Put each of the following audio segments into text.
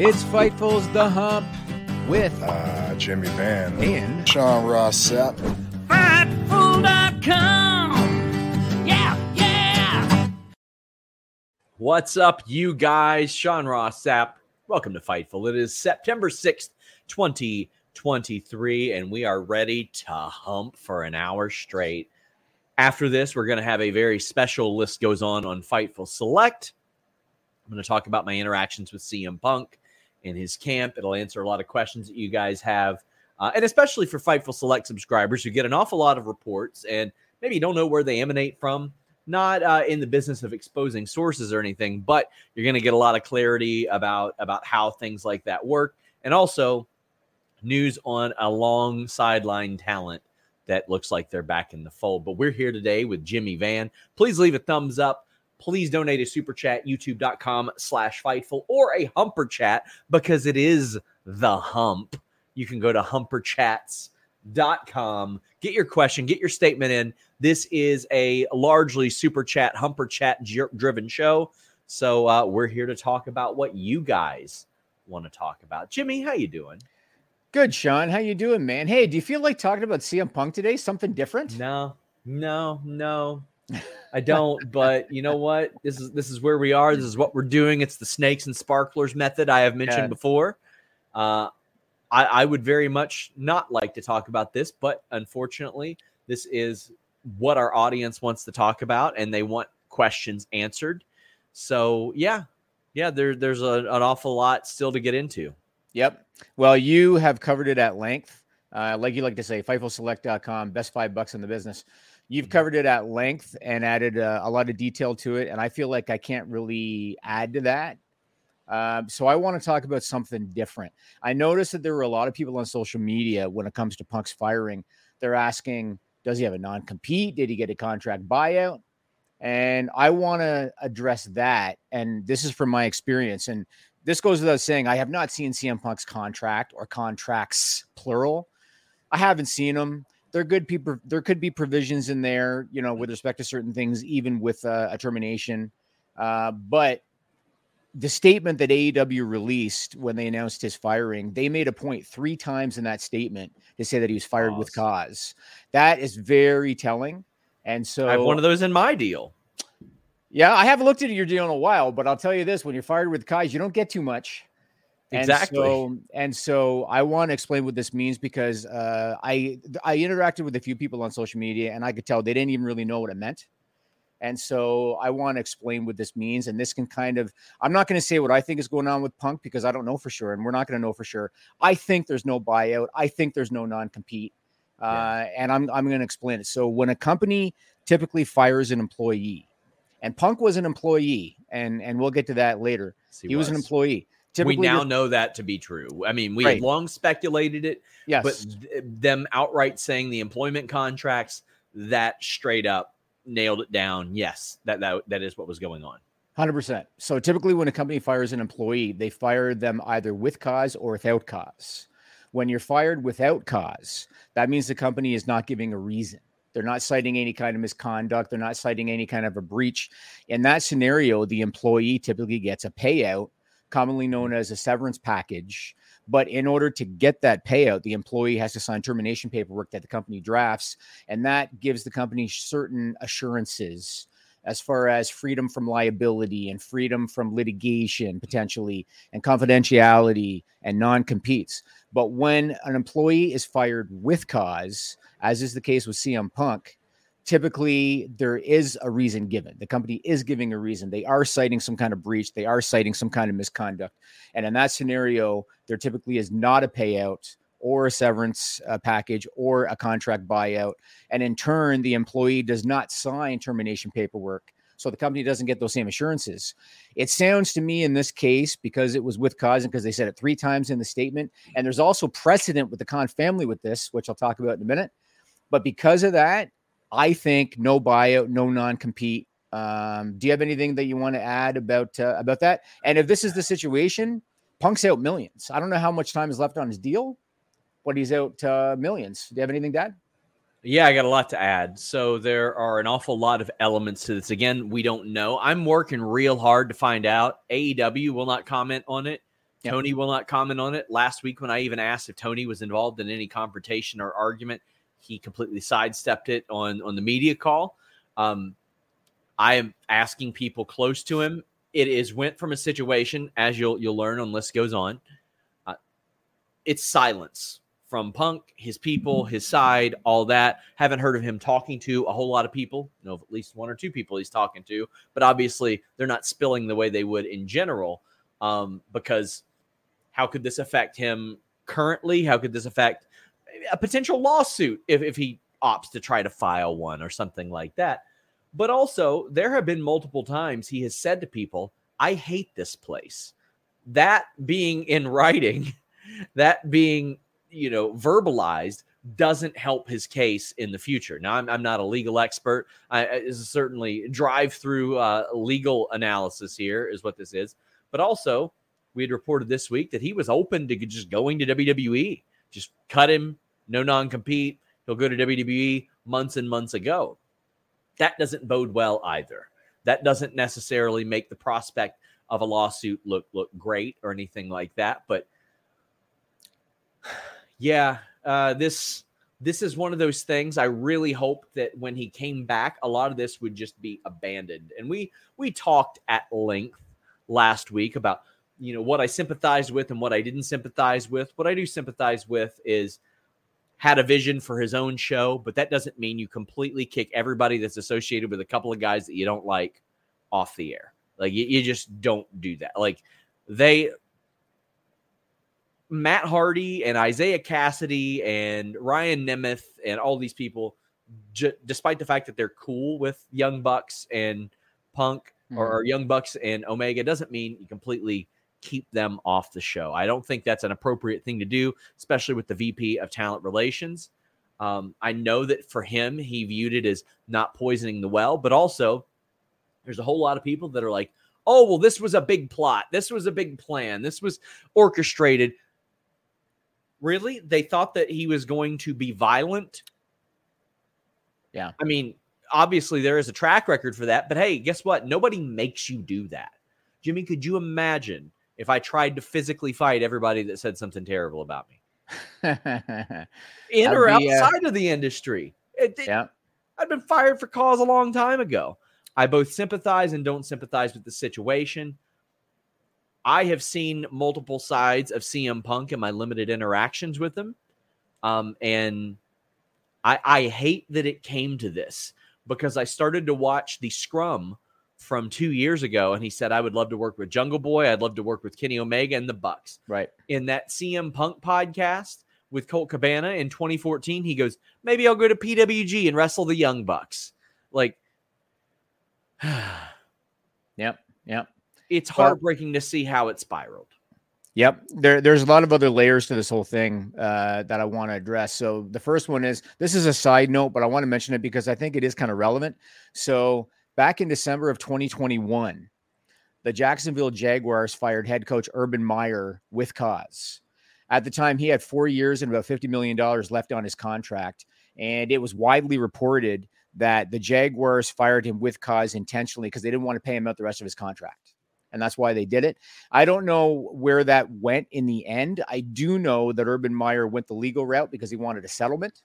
It's Fightful's The Hump with uh, Jimmy Van and Sean Ross Sapp. Fightful.com. Yeah, yeah. What's up, you guys? Sean Ross Sapp. Welcome to Fightful. It is September 6th, 2023, and we are ready to hump for an hour straight. After this, we're going to have a very special list goes on on Fightful Select. I'm going to talk about my interactions with CM Punk in his camp. It'll answer a lot of questions that you guys have, uh, and especially for Fightful Select subscribers who get an awful lot of reports and maybe you don't know where they emanate from. Not uh, in the business of exposing sources or anything, but you're going to get a lot of clarity about about how things like that work, and also news on a long sideline talent that looks like they're back in the fold. But we're here today with Jimmy Van. Please leave a thumbs up please donate a super chat youtube.com slash fightful or a humper chat because it is the hump. You can go to humperchats.com get your question get your statement in. This is a largely super chat humper chat driven show. So uh, we're here to talk about what you guys want to talk about. Jimmy how you doing? Good sean. How you doing man? Hey do you feel like talking about cm punk today something different? No no no I don't, but you know what? This is this is where we are. This is what we're doing. It's the snakes and sparklers method I have mentioned yeah. before. Uh, I, I would very much not like to talk about this, but unfortunately, this is what our audience wants to talk about, and they want questions answered. So yeah, yeah, there, there's a, an awful lot still to get into. Yep. Well, you have covered it at length. Uh, like you like to say, FightfulSelect.com, best five bucks in the business. You've mm-hmm. covered it at length and added uh, a lot of detail to it, and I feel like I can't really add to that. Um, so I want to talk about something different. I noticed that there were a lot of people on social media when it comes to Punk's firing. They're asking, does he have a non-compete? Did he get a contract buyout? And I want to address that. And this is from my experience. And this goes without saying, I have not seen CM Punk's contract or contracts plural. I haven't seen them there could be there could be provisions in there, you know, with respect to certain things, even with uh, a termination. Uh, but the statement that AEW released when they announced his firing, they made a point three times in that statement to say that he was fired with cause. That is very telling. And so I have one of those in my deal. Yeah, I haven't looked at your deal in a while, but I'll tell you this: when you're fired with cause, you don't get too much. Exactly. And so, and so I want to explain what this means because uh, I I interacted with a few people on social media and I could tell they didn't even really know what it meant. And so I want to explain what this means. And this can kind of, I'm not going to say what I think is going on with Punk because I don't know for sure. And we're not going to know for sure. I think there's no buyout. I think there's no non compete. Uh. And I'm, I'm going to explain it. So when a company typically fires an employee, and Punk was an employee, and, and we'll get to that later, he, he was. was an employee we now know that to be true. I mean, we right. long speculated it. Yes. But th- them outright saying the employment contracts that straight up nailed it down. Yes, that that, that is what was going on. 100%. So typically, when a company fires an employee, they fire them either with cause or without cause. When you're fired without cause, that means the company is not giving a reason. They're not citing any kind of misconduct. They're not citing any kind of a breach. In that scenario, the employee typically gets a payout, commonly known as a severance package. But in order to get that payout, the employee has to sign termination paperwork that the company drafts. And that gives the company certain assurances as far as freedom from liability and freedom from litigation potentially and confidentiality and non-competes but when an employee is fired with cause as is the case with CM Punk typically there is a reason given the company is giving a reason they are citing some kind of breach they are citing some kind of misconduct and in that scenario there typically is not a payout or a severance uh, package or a contract buyout. And in turn, the employee does not sign termination paperwork. So the company doesn't get those same assurances. It sounds to me in this case, because it was with cause and because they said it three times in the statement, and there's also precedent with the Khan family with this, which I'll talk about in a minute. But because of that, I think no buyout, no non-compete. Um, do you have anything that you want to add about uh, about that? And if this is the situation, Punk's out millions. I don't know how much time is left on his deal, but he's out uh, millions. Do you have anything to add? Yeah, I got a lot to add. So there are an awful lot of elements to this. Again, we don't know. I'm working real hard to find out. AEW will not comment on it. Yep. Tony will not comment on it. Last week, when I even asked if Tony was involved in any confrontation or argument, he completely sidestepped it on on the media call. Um, I am asking people close to him. It is went from a situation, as you'll you'll learn on list goes on. Uh, it's silence from Punk, his people, his side, all that. Haven't heard of him talking to a whole lot of people. You know of at least one or two people he's talking to, but obviously they're not spilling the way they would in general. Um, because how could this affect him currently? How could this affect a potential lawsuit if, if he opts to try to file one or something like that? But also, there have been multiple times he has said to people, I hate this place. That being in writing, that being you know verbalized doesn't help his case in the future. Now, I'm, I'm not a legal expert. I certainly drive through uh, legal analysis here is what this is. But also, we had reported this week that he was open to just going to WWE. Just cut him, no non compete. He'll go to WWE months and months ago. That doesn't bode well either. That doesn't necessarily make the prospect of a lawsuit look look great or anything like that. But yeah, uh, this this is one of those things. I really hope that when he came back, a lot of this would just be abandoned. And we we talked at length last week about you know what I sympathized with and what I didn't sympathize with. What I do sympathize with is had a vision for his own show, but that doesn't mean you completely kick everybody that's associated with a couple of guys that you don't like off the air. Like you, you just don't do that. Like they Matt Hardy and Isiah Kassidy and Ryan Nemeth and all these people, j- despite the fact that they're cool with Young Bucks and Punk Mm-hmm. or, or Young Bucks and Omega, doesn't mean you completely keep them off the show. I don't think that's an appropriate thing to do, especially with the VP of Talent Relations. Um, I know that for him, he viewed it as not poisoning the well, but also there's a whole lot of people that are like, oh, well, this was a big plot. This was a big plan. This was orchestrated. Really? They thought that he was going to be violent? Yeah. I mean, obviously there is a track record for that, but hey, guess what? Nobody makes you do that. Jimmy, could you imagine if I tried to physically fight everybody that said something terrible about me? In or be, uh, outside of the industry. It, it- yeah. I've been fired for cause a long time ago. I both sympathize and don't sympathize with the situation. I have seen multiple sides of CM Punk in my limited interactions with him. Um, and I, I hate that it came to this because I started to watch the scrum from two years ago, and he said, I would love to work with Jungle Boy. I'd love to work with Kenny Omega and the Bucks Right. in that CM Punk podcast with Colt Cabana in 2014, he goes, maybe I'll go to PWG and wrestle the Young Bucks. Like, Yep. Yep. it's Well- heartbreaking to see how it spiraled. Yep. There, there's a lot of other layers to this whole thing uh, that I want to address. So the first one is this is a side note, but I want to mention it because I think it is kind of relevant. So back in December of 2021, the Jacksonville Jaguars fired head coach Urban Meyer with cause. At the time, he had four years and about $50 million left on his contract. And it was widely reported that the Jaguars fired him with cause intentionally because they didn't want to pay him out the rest of his contract. And that's why they did it. I don't know where that went in the end. I do know that Urban Meyer went the legal route because he wanted a settlement,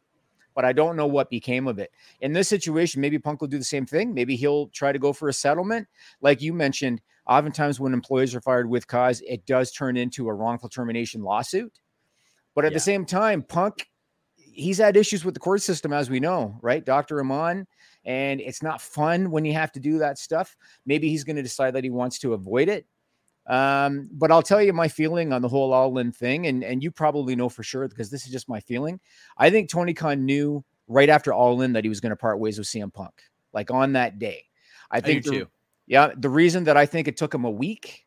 but I don't know what became of it. In this situation, maybe Punk will do the same thing. Maybe he'll try to go for a settlement. Like you mentioned, oftentimes when employees are fired with cause, it does turn into a wrongful termination lawsuit. But at Yeah. the same time, Punk, he's had issues with the court system, as we know, right? Dr. Amann. And it's not fun when you have to do that stuff. Maybe he's going to decide that he wants to avoid it. Um, but I'll tell you my feeling on the whole all in thing, and, and you probably know for sure because this is just my feeling. I think Tony Khan knew right after all in that he was going to part ways with CM Punk, like on that day. I think the- too. yeah, the reason that I think it took him a week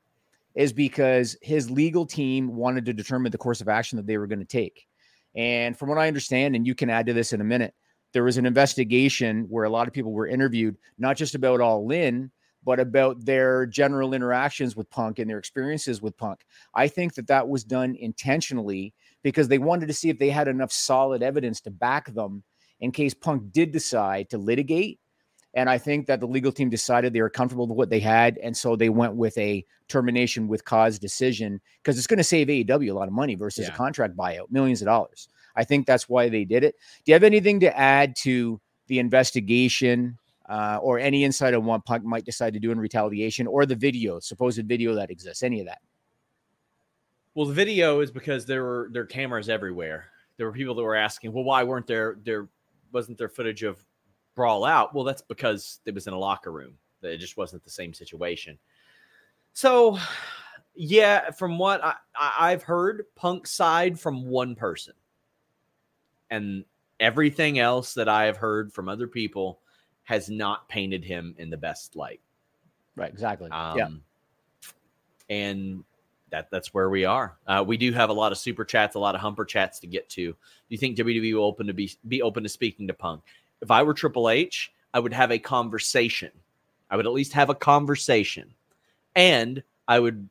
is because his legal team wanted to determine the course of action that they were going to take. And from what I understand, and you can add to this in a minute, there was an investigation where a lot of people were interviewed, not just about All In, but about their general interactions with Punk and their experiences with Punk. I think that that was done intentionally because they wanted to see if they had enough solid evidence to back them in case Punk did decide to litigate. And I think that the legal team decided they were comfortable with what they had. And so they went with a termination with cause decision because it's going to save AEW a lot of money versus Yeah. a contract buyout, millions of dollars. I think that's why they did it. Do you have anything to add to the investigation uh, or any insight on what Punk might decide to do in retaliation or the video, supposed video that exists? Any of that? Well, the video is because there were there were cameras everywhere. There were people that were asking, "Well, why weren't there there wasn't there footage of brawl out?" Well, that's because it was in a locker room. It just wasn't the same situation. So, yeah, from what I, I've heard, Punk side from one person, and everything else that I have heard from other people has not painted him in the best light. Right, exactly. Um, yeah. And that that's where we are. Uh, we do have a lot of super chats, a lot of humper chats to get to. Do you think WWE will open to be be open to speaking to Punk? If I were Triple H, I would have a conversation. I would at least have a conversation, and I would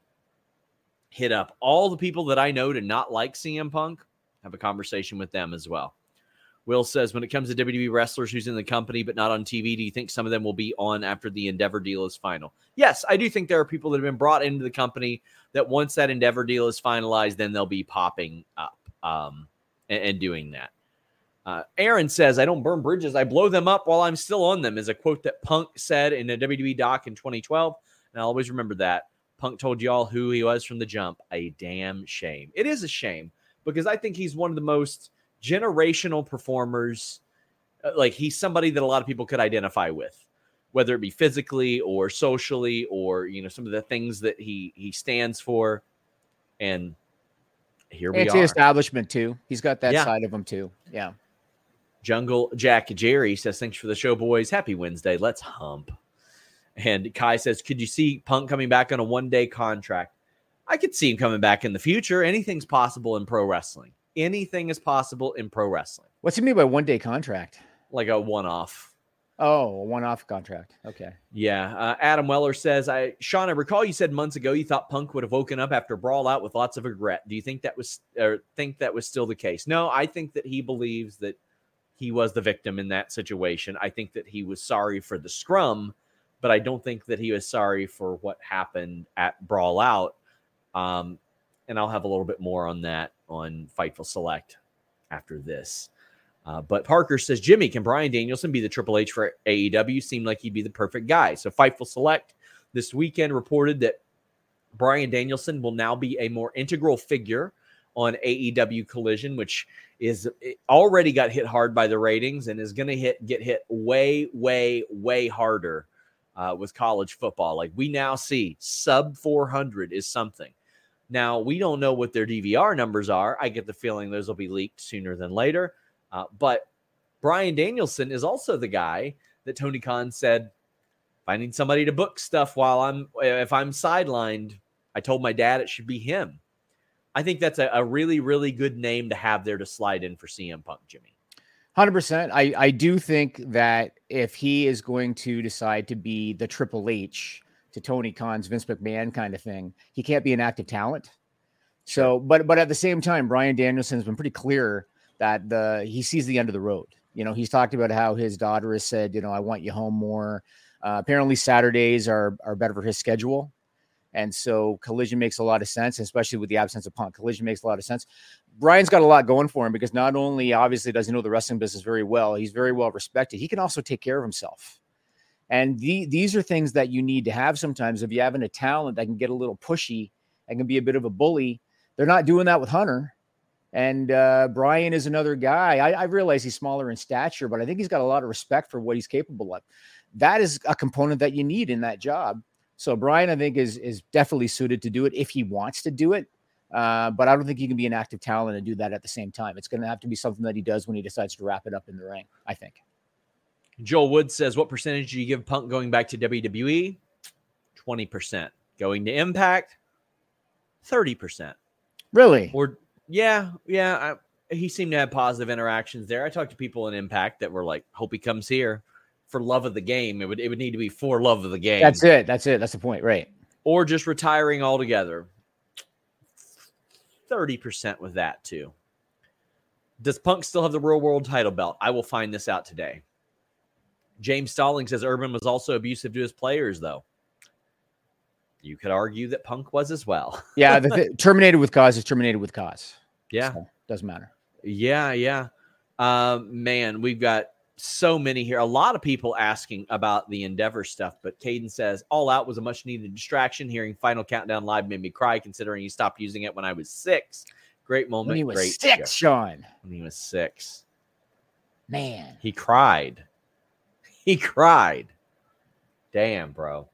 hit up all the people that I know to not like CM Punk. Have a conversation with them as well. Will says, when it comes to WWE wrestlers who's in the company but not on TV, do you think some of them will be on after the Endeavor deal is final? Yes, I do think there are people that have been brought into the company that once that Endeavor deal is finalized, then they'll be popping up um, and, and doing that. Uh, Aaron says, I don't burn bridges, I blow them up while I'm still on them, is a quote that Punk said in a WWE doc in 2012. And I'll always remember that. Punk told y'all who he was from the jump. A damn shame. It is a shame because I think he's one of the most generational performers. Uh, Like he's somebody that a lot of people could identify with, whether it be physically or socially, or you know some of the things that he he stands for. And here we are. Anti-establishment too. He's got that Yeah. side of him too. Yeah. Jungle Jack Jerry says, Thanks for the show, boys. Happy Wednesday. Let's hump. And Kai says, Could you see Punk coming back on a one day contract? I could see him coming back in the future. Anything's possible in pro wrestling. Anything is possible in pro wrestling, What's he mean by one day contract? like a one off. Oh, a one-off contract. Okay. Yeah. Uh, Adam Weller says, I Sean, I recall you said months ago you thought Punk would have woken up after brawl out with lots of regret. Do you think that was or think that was still the case? No, I think that he believes that he was the victim in that situation. I think that he was sorry for the scrum, but I don't think that he was sorry for what happened at brawl out. Um, and I'll have a little bit more on that on Fightful Select after this. Uh, but Parker says, Jimmy, can Bryan Danielson be the Triple H for AEW? Seemed like he'd be the perfect guy. So Fightful Select this weekend reported that Bryan Danielson will now be a more integral figure on AEW Collision, which is already got hit hard by the ratings and is going to hit get hit way, way, way harder uh, with college football. Like we now see sub 400 is something. Now we don't know what their DVR numbers are. I get the feeling those will be leaked sooner than later. Uh, but Bryan Danielson is also the guy that Tony Khan said, finding somebody to book stuff while I'm if I'm sidelined. I told my dad it should be him. I think that's a, a really, really good name to have there to slide in for CM Punk, Jimmy. Hundred percent. I I do think that if he is going to decide to be the Triple H to Tony Khan's Vince McMahon kind of thing. He can't be an active talent. So, but but at the same time, Bryan Danielson has been pretty clear that the he sees the end of the road. You know, he's talked about how his daughter has said, you know, I want you home more. Uh, apparently, Saturdays are are better for his schedule, and so Collision makes a lot of sense, especially with the absence of Punk. Collision makes a lot of sense. Bryan's got a lot going for him because not only obviously does he know the wrestling business very well, he's very well respected. He can also take care of himself. And the, these are things that you need to have sometimes. If you having a talent that can get a little pushy and can be a bit of a bully, they're not doing that with Hunter. And uh, Bryan is another guy. I, I realize he's smaller in stature, but I think he's got a lot of respect for what he's capable of. That is a component that you need in that job. So Bryan, I think, is is definitely suited to do it if he wants to do it. Uh, but I don't think he can be an active talent and do that at the same time. It's going to have to be something that he does when he decides to wrap it up in the ring. I think. Joel Wood says, "What percentage do you give Punk going back to WWE? Twenty percent. Going to Impact, thirty percent. Really? Or yeah, yeah. I, he seemed to have positive interactions there. I talked to people in Impact that were like, "Hope he comes here for love of the game." It would it would need to be for love of the game. That's it. That's it. That's the point, right? Or just retiring altogether. Thirty percent with that too. Does Punk still have the real world title belt? I will find this out today. James Stalling says Urban was also abusive to his players, though. You could argue that Punk was as well. yeah, the, terminated with cause is terminated with cause. Yeah, so, doesn't matter. Yeah, yeah. Um, man, we've got so many here. A lot of people asking about the Endeavor stuff, but Caden says All Out was a much needed distraction. Hearing Final Countdown live made me cry, considering he stopped using it when I was six. Great moment. When he was great six, show. Sean. When he was six, man, he cried. He cried. Damn, bro.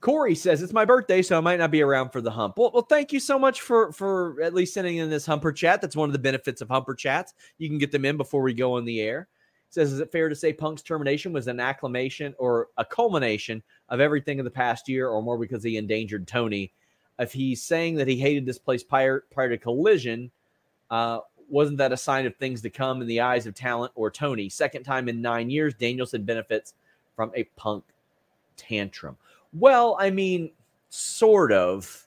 Corey says it's my birthday, so I might not be around for the hump. Well, well, thank you so much for for at least sending in this humper chat. That's one of the benefits of humper chats. You can get them in before we go on the air. says, is it fair to say Punk's termination was an acclamation or a culmination of everything in the past year, or more because he endangered Tony? If he's saying that he hated this place prior prior to Collision, uh, wasn't that a sign of things to come in the eyes of talent or Tony? Second time in nine years, Danielson benefits from a punk tantrum. Well, I mean, sort of,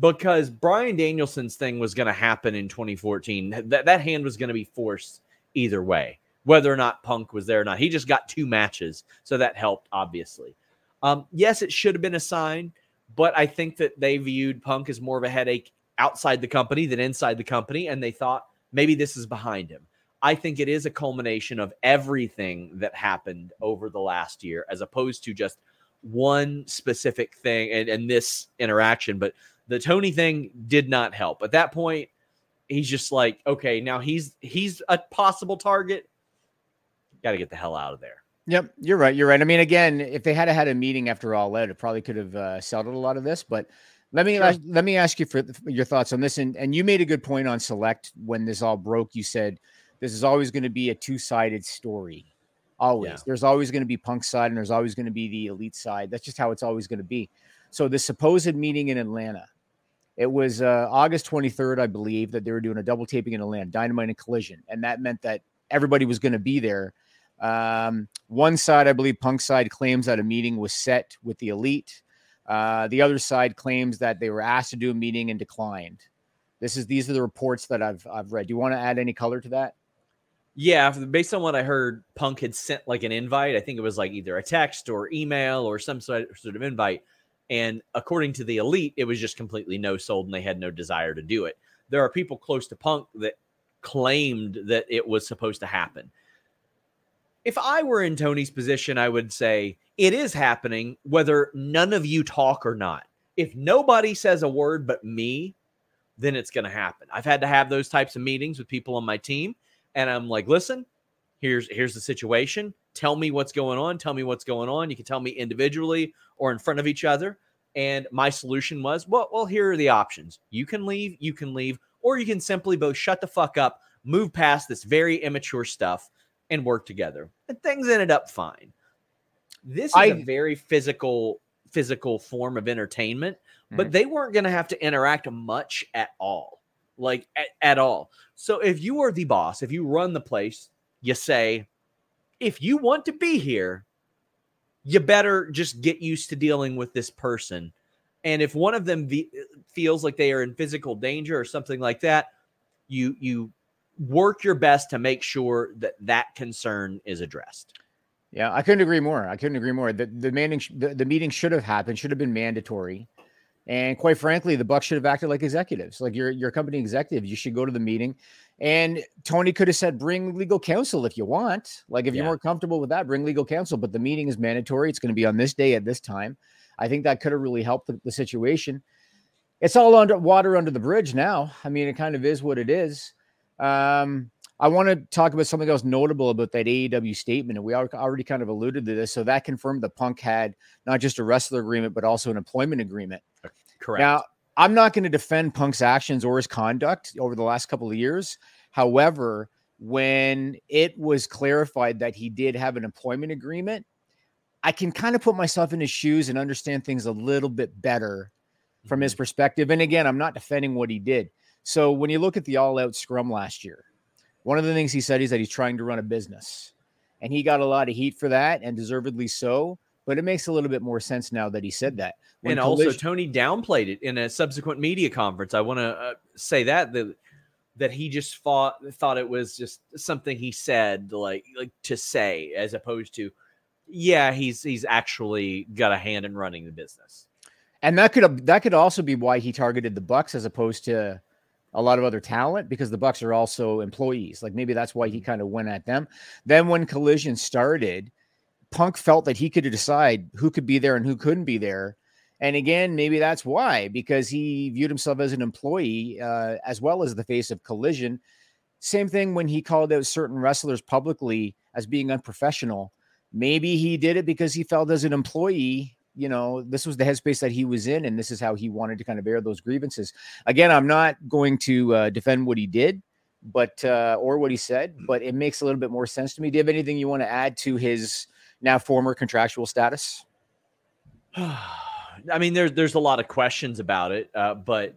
because Bryan Danielson's thing was going to happen in 2014. That, that hand was going to be forced either way, whether or not Punk was there or not. He just got two matches, so that helped, obviously. Um, yes, it should have been a sign, but I think that they viewed Punk as more of a headache outside the company than inside the company, and they thought, maybe this is behind him. I think it is a culmination of everything that happened over the last year, as opposed to just one specific thing and, and this interaction. But the Tony thing did not help. At that point, he's just like, okay, now he's he's a possible target. Got to get the hell out of there. Yep, you're right. You're right. I mean, again, if they had had a meeting after all that, it probably could have uh, settled a lot of this. But let me sure. let me ask you for your thoughts on this. And and you made a good point on select when this all broke. You said this is always going to be a two sided story. Always. Yeah. There's always going to be punk side and there's always going to be the elite side. That's just how it's always going to be. So the supposed meeting in Atlanta, it was uh, August 23rd, I believe, that they were doing a double taping in Atlanta, Dynamite and Collision, and that meant that everybody was going to be there. Um, one side, I believe, Punk side claims that a meeting was set with the elite. Uh, the other side claims that they were asked to do a meeting and declined. This is these are the reports that I've I've read. Do you want to add any color to that? Yeah, based on what I heard, Punk had sent like an invite. I think it was like either a text or email or some sort of invite. And according to the elite, it was just completely no sold and they had no desire to do it. There are people close to Punk that claimed that it was supposed to happen. If I were in Tony's position, I would say, it is happening whether none of you talk or not. If nobody says a word but me, then it's going to happen. I've had to have those types of meetings with people on my team and I'm like, "Listen, here's here's the situation. Tell me what's going on. Tell me what's going on. You can tell me individually or in front of each other." And my solution was, "Well, well, here are the options. You can leave, you can leave, or you can simply both shut the fuck up, move past this very immature stuff and work together." And things ended up fine. This is I, a very physical physical form of entertainment, mm-hmm. but they weren't going to have to interact much at all. Like at, at all. So if you are the boss, if you run the place, you say, if you want to be here, you better just get used to dealing with this person. And if one of them ve- feels like they are in physical danger or something like that, you you work your best to make sure that that concern is addressed. Yeah, I couldn't agree more. I couldn't agree more. The the meeting the, the meeting should have happened, should have been mandatory. And quite frankly, the Bucks should have acted like executives. Like you're your company executive, you should go to the meeting. And Tony could have said, bring legal counsel if you want. Like if you're more comfortable with that, bring legal counsel. But the meeting is mandatory. It's going to be on this day at this time. I think that could have really helped the, the situation. It's all under water under the bridge now. I mean, it kind of is what it is. Um, I want to talk about something else notable about that AEW statement, and we al- already kind of alluded to this. So that confirmed the Punk had not just a wrestler agreement, but also an employment agreement. Correct. Now, I'm not going to defend Punk's actions or his conduct over the last couple of years. However, when it was clarified that he did have an employment agreement, I can kind of put myself in his shoes and understand things a little bit better from his perspective. And again, I'm not defending what he did. So when you look at the all out scrum last year, one of the things he said is that he's trying to run a business. And he got a lot of heat for that, and deservedly so. But it makes a little bit more sense now that he said that. When and also Tony downplayed it in a subsequent media conference. I want to uh, say that that that he just thought thought it was just something he said like like to say as opposed to yeah, he's he's actually got a hand in running the business. and that could that could also be why he targeted the Bucks as opposed to a lot of other talent because the Bucks are also employees. Like maybe that's why he kind of went at them. Then when Collision started, Punk felt that he could decide who could be there and who couldn't be there. And again, maybe that's why because he viewed himself as an employee uh, as well as the face of Collision. Same thing when he called out certain wrestlers publicly as being unprofessional. Maybe he did it because he felt as an employee, you know, this was the headspace that he was in, and this is how he wanted to kind of air those grievances. Again, I'm not going to uh, defend what he did, but uh, or what he said, but it makes a little bit more sense to me. Do you have anything you want to add to his now former contractual status? I mean, there's there's a lot of questions about it, uh, but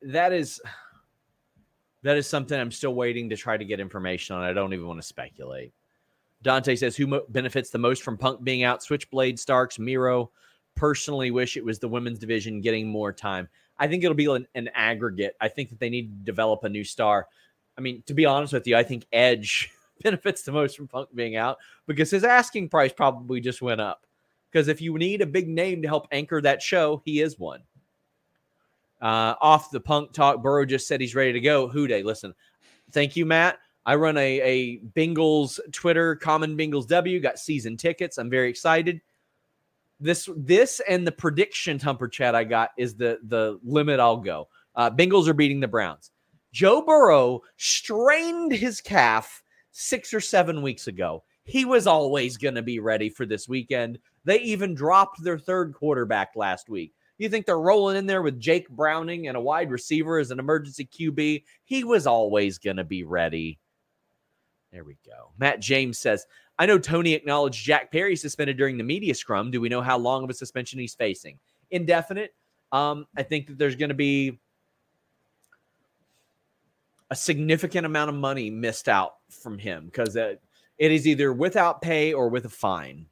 that is that is something I'm still waiting to try to get information on. I don't even want to speculate. Dante says, "Who mo- benefits the most from Punk being out? Switchblade, Starks, Miro. Personally, wish it was the women's division getting more time. I think it'll be an, an aggregate. I think that they need to develop a new star. I mean, to be honest with you, I think Edge benefits the most from Punk being out because his asking price probably just went up. Because if you need a big name to help anchor that show, he is one. Uh, off the Punk talk, Burrow just said he's ready to go. Who Dey? Listen, thank you, Matt. I run a, a Bengals Twitter, Common Bengals W. Got season tickets. I'm very excited. This this and the prediction Humper chat I got is the the limit I'll go. Uh, Bengals are beating the Browns. Joe Burrow strained his calf six or seven weeks ago. He was always going to be ready for this weekend. They even dropped their third quarterback last week. You think they're rolling in there with Jake Browning and a wide receiver as an emergency QB? He was always going to be ready. There we go. Matt James says, I know Tony acknowledged Jack Perry suspended during the media scrum. Do we know how long of a suspension he's facing? Indefinite. Um, I think that there's going to be a significant amount of money missed out from him because it is either without pay or with a fine.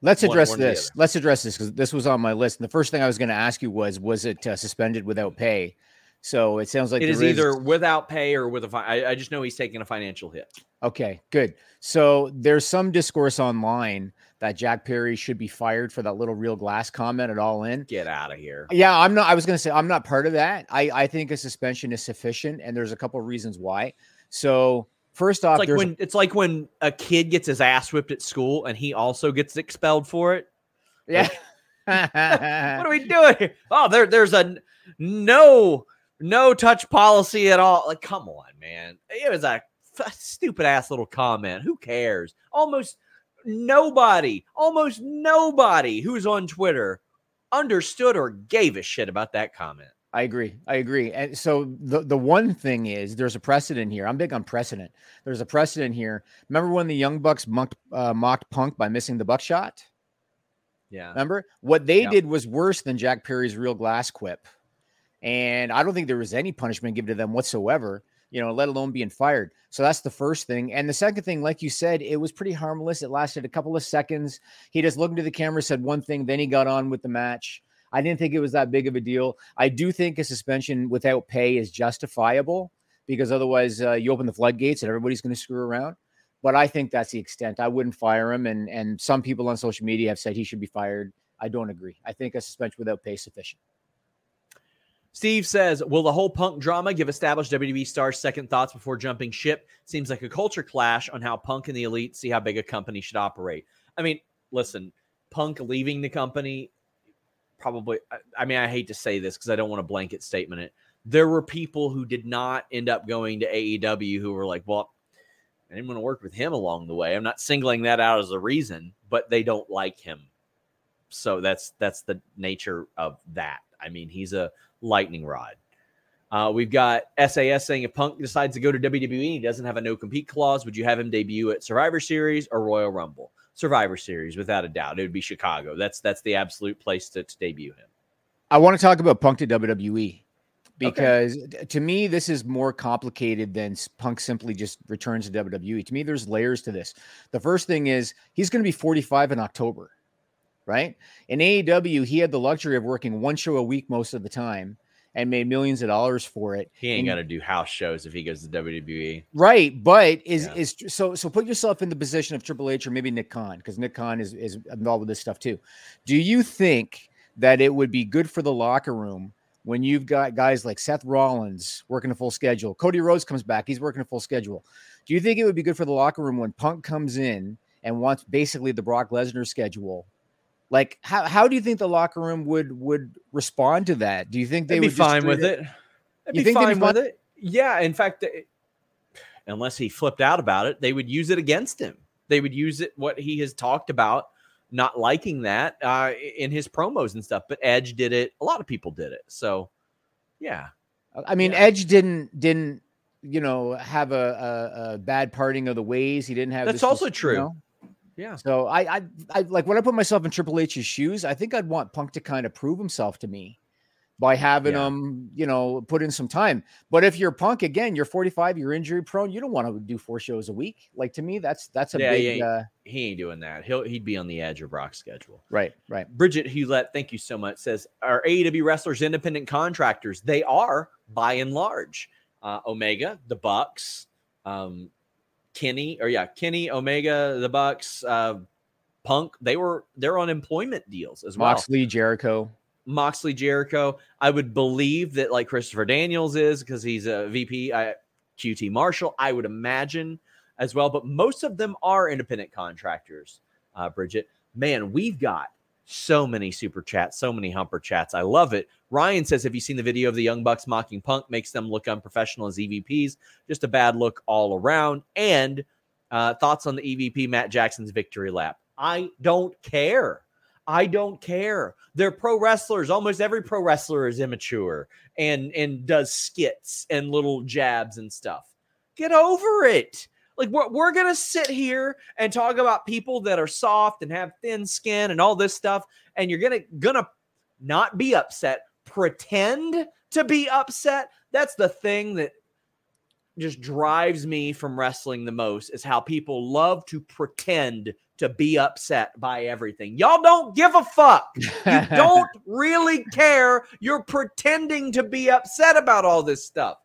Let's address one the this. Let's address this because this was on my list. And the first thing I was going to ask you was, was it uh, suspended without pay? So it sounds like it is there either without pay or with a fine. I, I just know he's taking a financial hit. Okay, good. So there's some discourse online that Jack Perry should be fired for that little real glass comment at all in. Get out of here. Yeah, I'm not. I was going to say I'm not part of that. I I think a suspension is sufficient, and there's a couple of reasons why. So first off, It's like when it's like when a kid gets his ass whipped at school and he also gets expelled for it. yeah. What are we doing? here? Oh, there, there's a no, no touch policy at all. Like, come on, man. It was a f- stupid ass little comment. Who cares? Almost nobody, almost nobody who's on Twitter understood or gave a shit about that comment. I agree. I agree. And so the the one thing is there's a precedent here. I'm big on precedent. There's a precedent here. Remember when the Young Bucks mocked, uh, mocked Punk by missing the buckshot? Yeah. Remember what they Yeah. did was worse than Jack Perry's real glass quip, and I don't think there was any punishment given to them whatsoever. you know, let alone being fired. So that's the first thing. And the second thing, like you said, it was pretty harmless. It lasted a couple of seconds. He just looked into the camera, said one thing, then he got on with the match. I didn't think it was that big of a deal. I do think a suspension without pay is justifiable because otherwise uh, you open the floodgates and everybody's going to screw around. But I think that's the extent. I wouldn't fire him. And and some people on social media have said he should be fired. I don't agree. I think a suspension without pay is sufficient. Steve says, "Will the whole Punk drama give established WWE stars second thoughts before jumping ship? Seems like a culture clash on how Punk and the Elite see how big a company should operate." I mean, listen, Punk leaving the company probably. I, mean, I hate to say this because I don't want to blanket statement it. There were people who did not end up going to AEW who were like, "Well, I didn't want to work with him along the way." I'm not singling that out as a reason, but they don't like him. So that's that's the nature of that. I mean, he's a lightning rod. Uh, we've got SAS saying if Punk decides to go to WWE, he doesn't have a no compete clause. Would you have him debut at Survivor Series or Royal Rumble? Survivor Series, without a doubt. It would be Chicago. That's that's the absolute place to, to debut him. I want to talk about Punk to WWE because okay. to me this is more complicated than Punk simply just returns to WWE. To me, there's layers to this. The first thing is he's going to be 45 in October right? In AEW, he had the luxury of working one show a week most of the time and made millions of dollars for it. He ain't got to do house shows if he goes to WWE. Right, but is yeah. is so so put yourself in the position of Triple H or maybe Nick Khan because Nick Khan is is involved with this stuff too. Do you think that it would be good for the locker room when you've got guys like Seth Rollins working a full schedule, Cody Rhodes comes back, he's working a full schedule. Do you think it would be good for the locker room when Punk comes in and wants basically the Brock Lesnar schedule like, how, how do you think the locker room would would respond to that? Do you think they They'd would be fine with it? They'd you be fine with it. Yeah. In fact, unless he flipped out about it, they would use it against him. They would use it what he has talked about not liking that uh, in his promos and stuff. But Edge did it. A lot of people did it. So, yeah. I mean, yeah. Edge didn't didn't you know have a, a, a, bad parting of the ways. He didn't have. That's also true. You know? Yeah. So I, I, I like when I put myself in Triple H's shoes, I think I'd want Punk to kind of prove himself to me by having yeah. him, you know, put in some time. But if you're Punk again, you're 45, you're injury prone, you don't want to do four shows a week. Like to me, that's that's a yeah, big. He ain't, uh, he ain't doing that. He'll he'd be on the edge of Brock's schedule. Right, right. Bridget Hewlett, thank you so much. Says are AEW wrestlers independent contractors? They are by and large. Uh, Omega, the Bucks, um, Kenny or yeah, Kenny, Omega, the Bucks, uh, Punk, they were they're on employment deals as well. Moxley, Jericho. Moxley, Jericho. I would believe that like Christopher Daniels is because he's a VP. I, QT Marshall, I would imagine as well. But most of them are independent contractors. Uh, Bridget, man, we've got so many super chats, so many humper chats. I love it. Ryan says, Have you seen the video of the Young Bucks mocking Punk? Makes them look unprofessional as EVPs. Just a bad look all around. And uh, thoughts on the EVP Matt Jackson's victory lap? I don't care. I don't care. They're pro wrestlers. Almost every pro wrestler is immature and and does skits and little jabs and stuff. Get over it. Like we're, we're gonna sit here and talk about people that are soft and have thin skin and all this stuff, and you're gonna gonna not be upset, pretend to be upset. That's the thing that just drives me from wrestling the most is how people love to pretend to be upset by everything. Y'all don't give a fuck. You don't really care. You're pretending to be upset about all this stuff.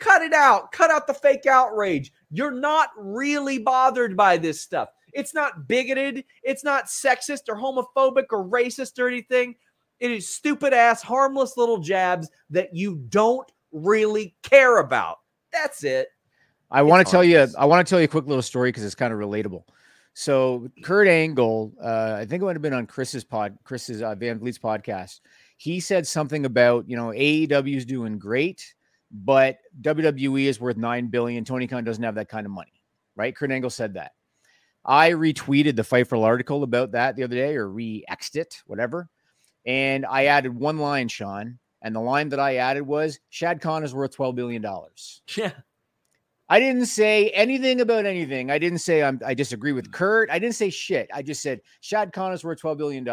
Cut it out. Cut out the fake outrage. You're not really bothered by this stuff. It's not bigoted. It's not sexist or homophobic or racist or anything. It is stupid ass, harmless little jabs that you don't really care about. That's it. I want to tell you. I want to tell you a quick little story because it's kind of relatable. So Kurt Angle, uh, I think it would have been on Chris's pod, Chris's uh, Van Vliet's podcast. He said something about you know AEW is doing great, but WWE is worth nine billion. Tony Khan doesn't have that kind of money, right? Kurt Angle said that. I retweeted the Fightful article about that the other day, or re-exed it, whatever. And I added one line, Sean, and the line that I added was Shad Khan is worth $12 billion. Yeah. I didn't say anything about anything. I didn't say I'm, I disagree with mm. Kurt. I didn't say shit. I just said Shad Khan is worth $12 billion.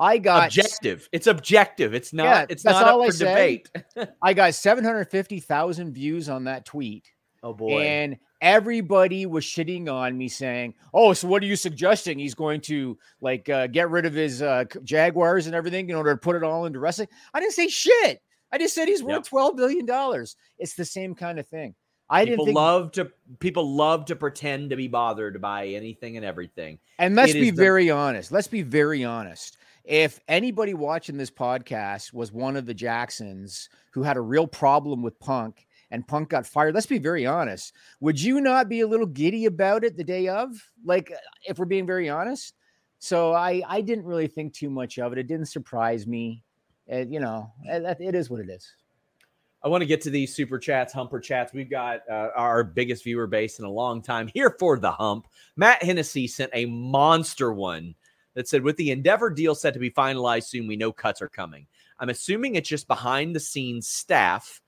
I got objective. It's objective. It's not. Yeah, it's not all up I for said. debate. I got 750,000 views on that tweet. Oh boy. And everybody was shitting on me saying, "Oh, so what are you suggesting? He's going to like uh, get rid of his uh, Jaguars and everything in order to put it all into wrestling?" I didn't say shit. I just said he's worth Yep. 12 billion dollars. It's the same kind of thing. I people didn't think love to people love to pretend to be bothered by anything and everything. And let's It be the- very honest. Let's be very honest. If anybody watching this podcast was one of the Jacksons who had a real problem with Punk and Punk got fired, let's be very honest. Would you not be a little giddy about it the day of? Like, if we're being very honest. So I, I didn't really think too much of it. It didn't surprise me. It, you know, it, it is what it is. I want to get to these super chats, humper chats. We've got uh, our biggest viewer base in a long time here for the hump. Matt Hennessy sent a monster one that said, with the Endeavor deal set to be finalized soon, we know cuts are coming. I'm assuming it's just behind the scenes staff,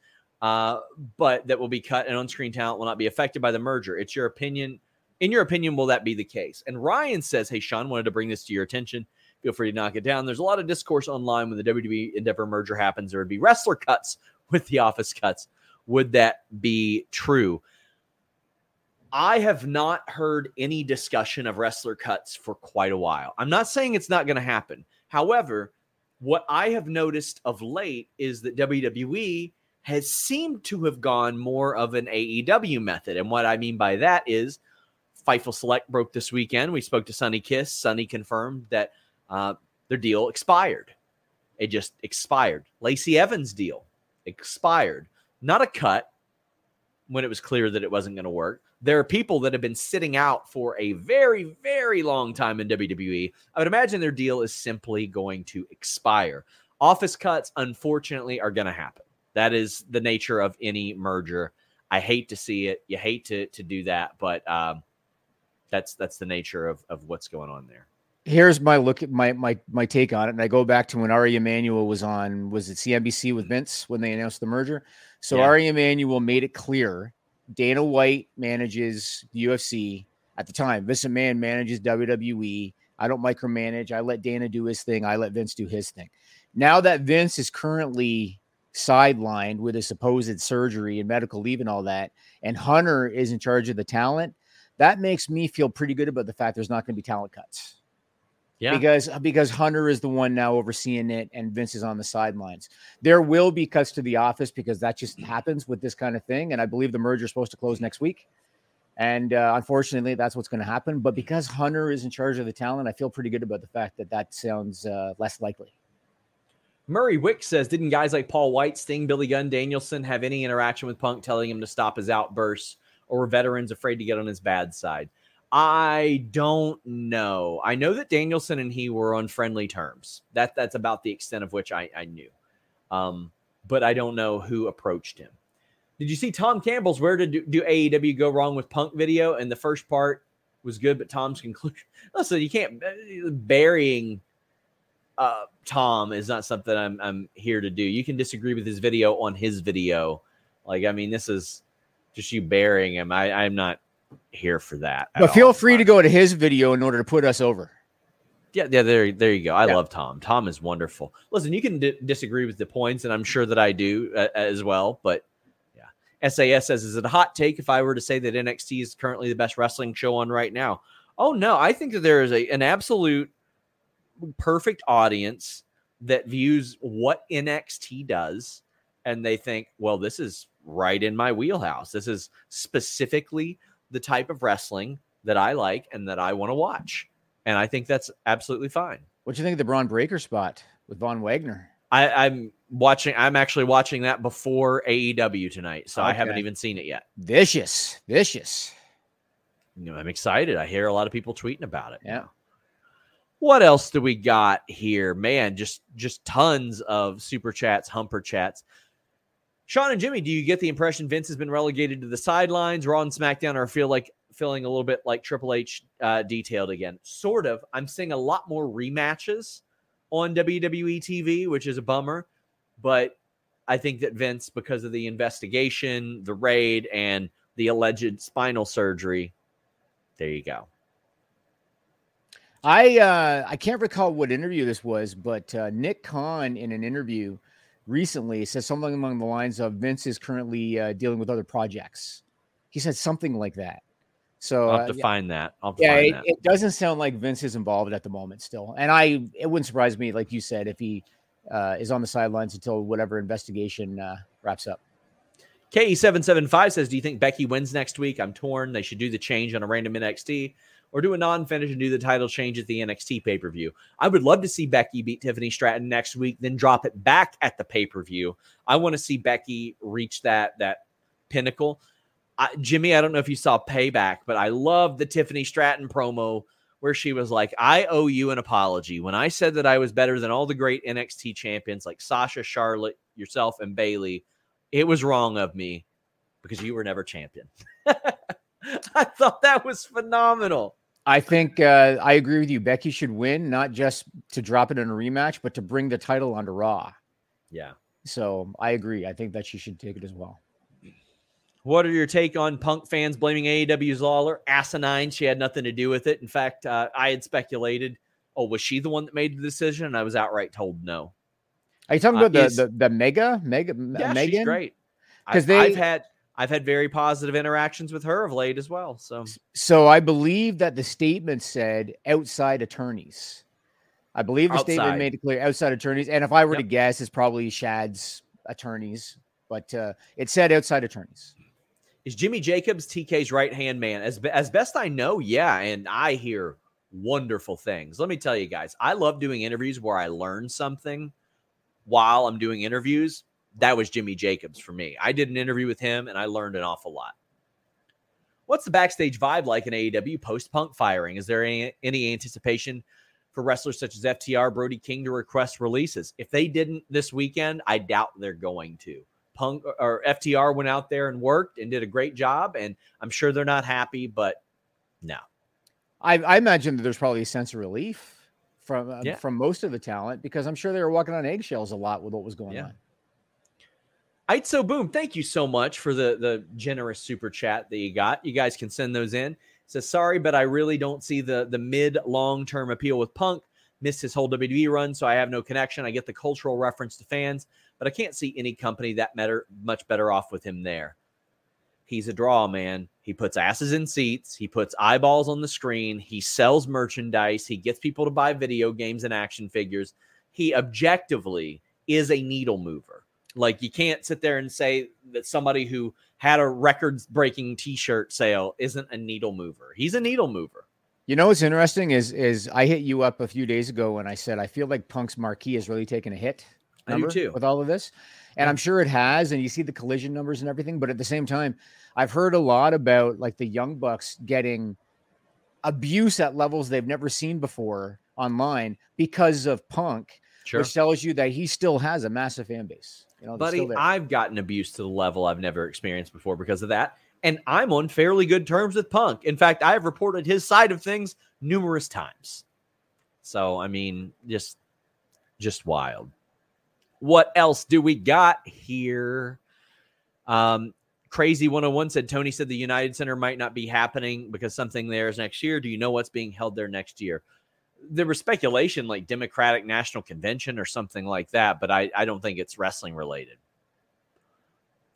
uh, but that will be cut and on screen talent will not be affected by the merger. It's your opinion. In your opinion, will that be the case? And Ryan says, Hey, Sean, wanted to bring this to your attention. Feel free to knock it down. There's a lot of discourse online when the WWE Endeavor merger happens. There would be wrestler cuts with the office cuts. Would that be true? I have not heard any discussion of wrestler cuts for quite a while. I'm not saying it's not going to happen. However, what I have noticed of late is that WWE has seemed to have gone more of an AEW method. And what I mean by that is Fightful Select broke this weekend. We spoke to Sonny Kiss. Sonny confirmed that uh, their deal expired. It just expired. Lacey Evans' deal expired. Not a cut when it was clear that it wasn't going to work. There are people that have been sitting out for a very, very long time in WWE. I would imagine their deal is simply going to expire. Office cuts, unfortunately, are going to happen. That is the nature of any merger. I hate to see it. You hate to to do that, but um, that's that's the nature of of what's going on there. Here's my look at my my my take on it, and I go back to when Ari Emanuel was on. Was it CNBC with Vince when they announced the merger? So Yeah. Ari Emanuel made it clear Dana White manages the UFC at the time. Vince McMahon manages WWE. I don't micromanage. I let Dana do his thing. I let Vince do his thing. Now that Vince is currently sidelined with his supposed surgery and medical leave and all that, and Hunter is in charge of the talent, that makes me feel pretty good about the fact there's not going to be talent cuts Yeah, because because Hunter is the one now overseeing it and Vince is on the sidelines. There will be cuts to the office because that just happens with this kind of thing. And I believe the merger is supposed to close next week. And uh, unfortunately, that's what's going to happen. But because Hunter is in charge of the talent, I feel pretty good about the fact that that sounds uh, less likely. Murray Wick says, didn't guys like Paul White, Sting, Billy Gunn, Danielson have any interaction with Punk telling him to stop his outbursts, or were veterans afraid to get on his bad side? I don't know. I know that Danielson and he were on friendly terms. That that's about the extent of which I, I knew. Um, but I don't know who approached him. Did you see Tom Campbell's Where Did do, do AEW Go Wrong with Punk video? And the first part was good, but Tom's conclusion. Listen, you can't uh, burying uh, Tom is not something I'm I'm here to do. You can disagree with his video on his video. Like, I mean, this is just you burying him. I, I'm not here for that. But feel all. free to go to his video in order to put us over. Yeah, yeah, there, there you go. I Yeah. love Tom. Tom is wonderful. Listen, you can di- disagree with the points, and I'm sure that I do uh, as well. But yeah, SAS says, "Is it a hot take if I were to say that NXT is currently the best wrestling show on right now?" Oh no, I think that there is a an absolute perfect audience that views what NXT does, and they think, "Well, this is right in my wheelhouse. This is specifically the type of wrestling that I like and that I want to watch." and I think that's absolutely fine. What do you think of the Bron Breakker spot with Von Wagner? I, I'm watching. I'm actually watching that before AEW tonight, so I haven't even seen it yet. Vicious, vicious. You know, I'm excited. I hear a lot of people tweeting about it. Yeah. What else do we got here? Man, just just tons of super chats, humper chats. Sean and Jimmy, do you get the impression Vince has been relegated to the sidelines? Raw and SmackDown are feel like feeling a little bit like Triple H uh, detailed again. Sort of. I'm seeing a lot more rematches on WWE TV, which is a bummer. But I think that Vince, because of the investigation, the raid, and the alleged spinal surgery, there you go. I uh, I can't recall what interview this was, but uh, Nick Khan in an interview recently says something along the lines of Vince is currently uh, dealing with other projects. He said something like that. So I'll have uh, to find that. I'll yeah, find it, that. it doesn't sound like Vince is involved at the moment still, and I it wouldn't surprise me, like you said, if he uh, is on the sidelines until whatever investigation uh, wraps up. KE775 says, Do you think Becky wins next week? I'm torn. They should do the change on a random NXT or do a non finish and do the title change at the NXT pay per view. I would love to see Becky beat Tiffany Stratton next week, then drop it back at the pay per view. I want to see Becky reach that that pinnacle. I, Jimmy, I don't know if you saw Payback, but I love the Tiffany Stratton promo where she was like, I owe you an apology. When I said that I was better than all the great NXT champions like Sasha, Charlotte, yourself, and Bayley, it was wrong of me because you were never champion. I thought that was phenomenal. I think uh, I agree with you. Becky should win, not just to drop it in a rematch, but to bring the title onto Raw. Yeah. So I agree. I think that she should take it as well. What are your take on Punk fans blaming AEW's Lawler? Asinine. She had nothing to do with it. In fact, uh, I had speculated, oh, was she the one that made the decision? And I was outright told no. Are you talking Uh, about the, is- the the Megha Megha Yeah, Megan? she's great. 'Cause I, they- I've had I've had very positive interactions with her of late as well. So So I believe that the statement said outside attorneys. I believe the statement made it clear outside attorneys. And if I were to guess, it's probably Shad's attorneys, but uh, it said outside attorneys. is Jimmy Jacobs TK's right hand man? As as best I know, yeah, and I hear wonderful things. Let me tell you guys, I love doing interviews where I learn something while I'm doing interviews. That was Jimmy Jacobs for me. I did an interview with him and I learned an awful lot. What's the backstage vibe like in AEW post Punk firing? Is there any, any anticipation for wrestlers such as FTR, Brody King to request releases? If they didn't this weekend, I doubt they're going to. Punk or FTR went out there and worked and did a great job, and I'm sure they're not happy, but no. I, I imagine that there's probably a sense of relief from uh, Yeah. from most of the talent because I'm sure they were walking on eggshells a lot with what was going Yeah. on. Itso Boom, thank you so much for the the generous super chat that you got. You guys can send those in. Says sorry, but I really don't see the the mid long term appeal with Punk. Missed his whole WWE run, so I have no connection. I get the cultural reference to fans, but I can't see any company that matter much better off with him there. He's a draw, man. He puts asses in seats. He puts eyeballs on the screen. He sells merchandise. He gets people to buy video games and action figures. He objectively is a needle mover. Like you can't sit there and say that somebody who had a records breaking t-shirt sale isn't a needle mover. He's a needle mover. You know what's interesting is is I hit you up a few days ago and I said I feel like Punk's marquee has really taken a hit. I do number too. With all of this, and I'm sure it has. And you see the collision numbers and everything, but at the same time, I've heard a lot about like the young bucks getting abuse at levels they've never seen before online because of Punk, Sure. which tells you that he still has a massive fan base. You know, Buddy. I've gotten abused to the level I've never experienced before because of that. And I'm on fairly good terms with Punk. In fact, I've reported his side of things numerous times. So, I mean, just just wild. What else do we got here? Um, Crazy 101 said Tony said the United Center might not be happening because something there is next year. Do you know what's being held there next year? There was speculation like Democratic National Convention or something like that, but I, I don't think it's wrestling related.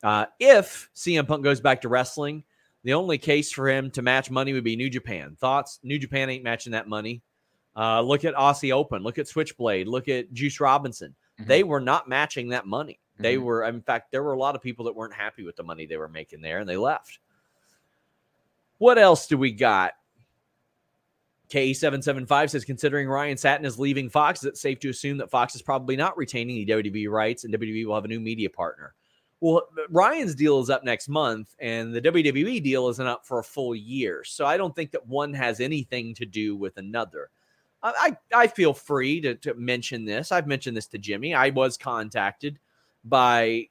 Uh, if CM Punk goes back to wrestling, the only case for him to match money would be New Japan. Thoughts? New Japan ain't matching that money. Uh, look at Aussie Open. Look at Switchblade. Look at Juice Robinson. Mhm. They were not matching that money. They Mhm. were, in fact, there were a lot of people that weren't happy with the money they were making there, and they left. What else do we got? KE775 says, considering Ryan Satin is leaving Fox, is it safe to assume that Fox is probably not retaining the WWE rights and WWE will have a new media partner? Well, uh, Ryan's deal is up next month, and the WWE deal isn't up for a full year. So I don't think that one has anything to do with another. I, I I feel free to, to mention this. I've mentioned this to Jimmy. I was contacted by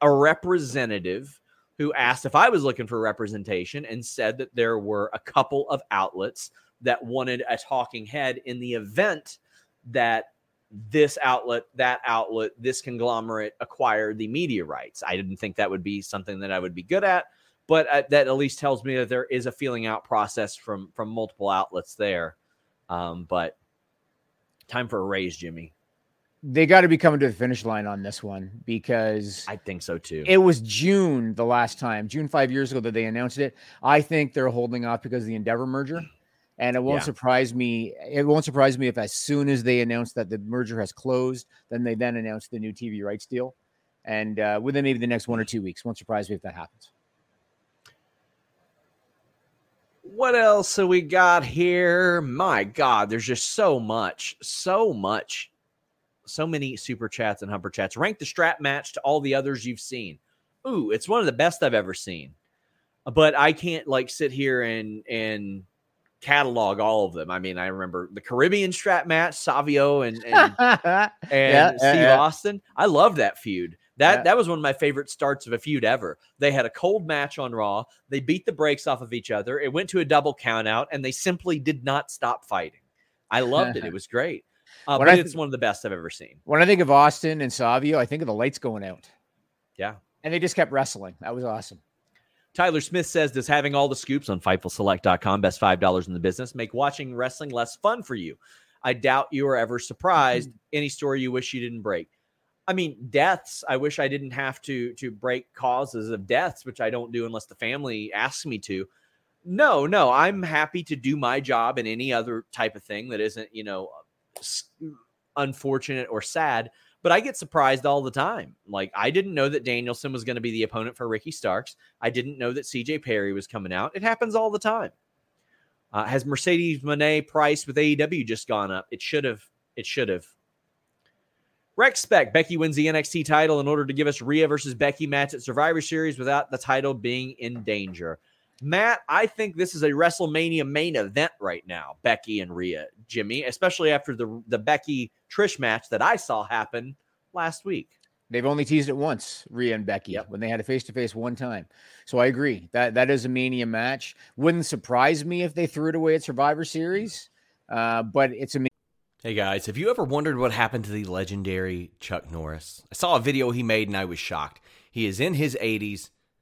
a representative who asked if I was looking for representation and said that there were a couple of outlets that wanted a talking head in the event that this outlet, that outlet, this conglomerate acquired the media rights. I didn't think that would be something that I would be good at, but uh, that at least tells me that there is a feeling out process from from multiple outlets there. Um, but time for a raise, Jimmy. They got to be coming to the finish line on this one because I think so too. it was June the last time, June five years ago that they announced it. I think they're holding off because of the Endeavor merger. And it won't Yeah. surprise me. It won't surprise me if, as soon as they announce that the merger has closed, then they then announce the new TV rights deal. And uh, within maybe the next one or two weeks, won't surprise me if that happens. what else have we got here? My God, there's just so much, so much, so many super chats and humper chats. Rank the strap match to all the others you've seen. Ooh, it's one of the best I've ever seen. But I can't like sit here and and catalog all of them. I mean, I remember the Caribbean strap match, Savio and and, and Yeah, Steve yeah. Austin. I love that feud. That Yeah. that was one of my favorite starts of a feud ever. They had a cold match on Raw. They beat the brakes off of each other. It went to a double count out, and they simply did not stop fighting. I loved it. It was great. Uh, but I it's th- one of the best I've ever seen. when I think of Austin and Savio, I think of the lights going out. Yeah. And they just kept wrestling. That was awesome. Tyler Smith says, Does having all the scoops on FightfulSelect.com, best $5 in the business, make watching wrestling less fun for you? I doubt you are ever surprised. Mm-hmm. Any story you wish you didn't break. I mean, deaths. I wish I didn't have to to break causes of deaths, which I don't do unless the family asks me to. No, no, I'm happy to do my job and any other type of thing that isn't, you know, unfortunate or sad. But I get surprised all the time. Like I didn't know that Danielson was going to be the opponent for Ricky Starks. I didn't know that CJ Perry was coming out. It happens all the time. Uh, has Mercedes Moné price with AEW just gone up? It should have. It should have. Rex Spec, Becky wins the NXT title in order to give us Rhea versus Becky match at Survivor Series without the title being in danger. Matt, I think this is a WrestleMania main event right now, Becky and Rhea, Jimmy, especially after the the Becky Trish match that I saw happen last week. They've only teased it once, Rhea and Becky, Yep. when they had a face to face one time. So I agree that that is a mania match. Wouldn't surprise me if they threw it away at Survivor Series, uh, but it's a Hey guys, have you ever wondered what happened to the legendary Chuck Norris? I saw a video he made and I was shocked. He is in his 80s,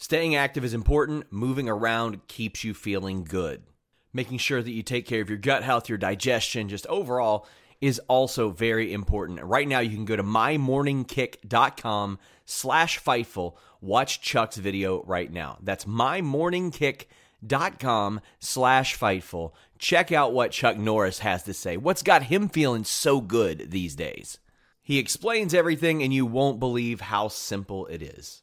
Staying active is important, moving around keeps you feeling good. Making sure that you take care of your gut health, your digestion, just overall is also very important. Right now, you can go to mymorningkick.com slash Fightful. Watch Chuck's video right now. That's mymorningkick.com slash Fightful. Check out what Chuck Norris has to say. What's got him feeling so good these days? He explains everything, and you won't believe how simple it is.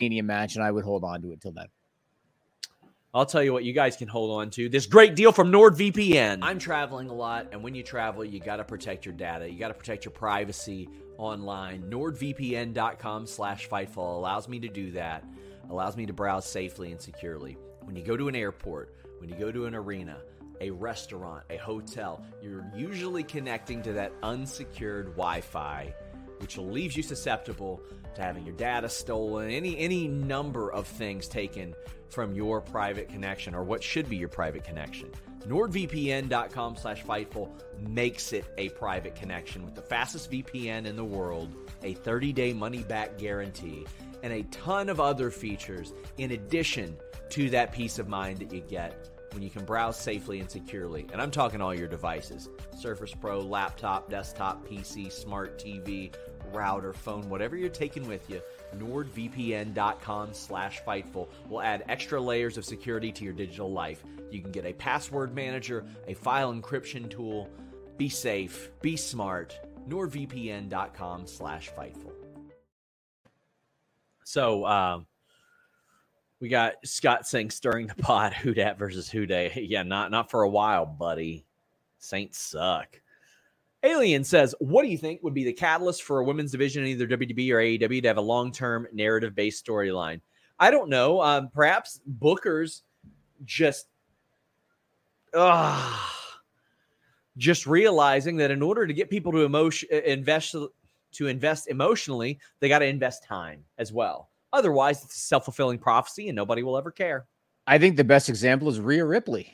Mania match, and I would hold on to it till then. I'll tell you what you guys can hold on to. This great deal from NordVPN. I'm traveling a lot, and when you travel, you got to protect your data. You got to protect your privacy online. NordVPN.com slash Fightful allows me to do that, allows me to browse safely and securely. When you go to an airport, when you go to an arena, a restaurant, a hotel, you're usually connecting to that unsecured Wi-Fi which leaves you susceptible to having your data stolen, any any number of things taken from your private connection or what should be your private connection. NordVPN.com slash Fightful makes it a private connection with the fastest VPN in the world, a 30-day money-back guarantee, and a ton of other features in addition to that peace of mind that you get when you can browse safely and securely. And I'm talking all your devices Surface Pro, laptop, desktop, PC, smart TV, router, phone, whatever you're taking with you. NordVPN.com slash Fightful will add extra layers of security to your digital life. You can get a password manager, a file encryption tool, Be safe, be smart. NordVPN.com slash Fightful. So, um, we got Scott saying stirring the pot, Who Dat versus Who Dey. Yeah, not not for a while, buddy. Saints suck. Alien says, What do you think would be the catalyst for a women's division in either WDB or AEW to have a long term narrative based storyline? I don't know. Um, perhaps Booker's just, uh, just realizing that in order to get people to emotion invest to invest emotionally, they got to invest time as well. Otherwise, it's a self fulfilling prophecy, and nobody will ever care. I think the best example is Rhea Ripley.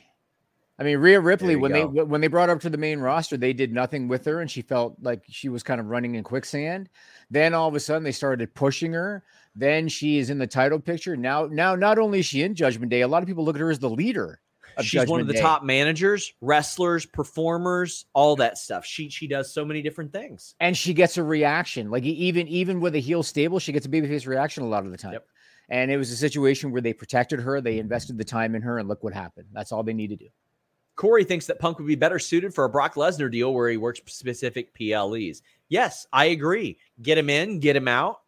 I mean, Rhea Ripley when go. they when they brought her up to the main roster, they did nothing with her, and she felt like she was kind of running in quicksand. Then all of a sudden, they started pushing her. Then she is in the title picture. Now, now not only is she in Judgment Day, a lot of people look at her as the leader. Of She's one of the Day. top managers, wrestlers, performers, all that stuff. She she does so many different things. and she gets a reaction. Like even even with a heel stable, she gets a babyface reaction a lot of the time. Yep. And it was a situation where they protected her, they invested the time in her, and look what happened. That's all they need to do. Corey thinks that Punk would be better suited for a Brock Lesnar deal where he works specific PLEs. Yes, I agree. Get him in, get him out.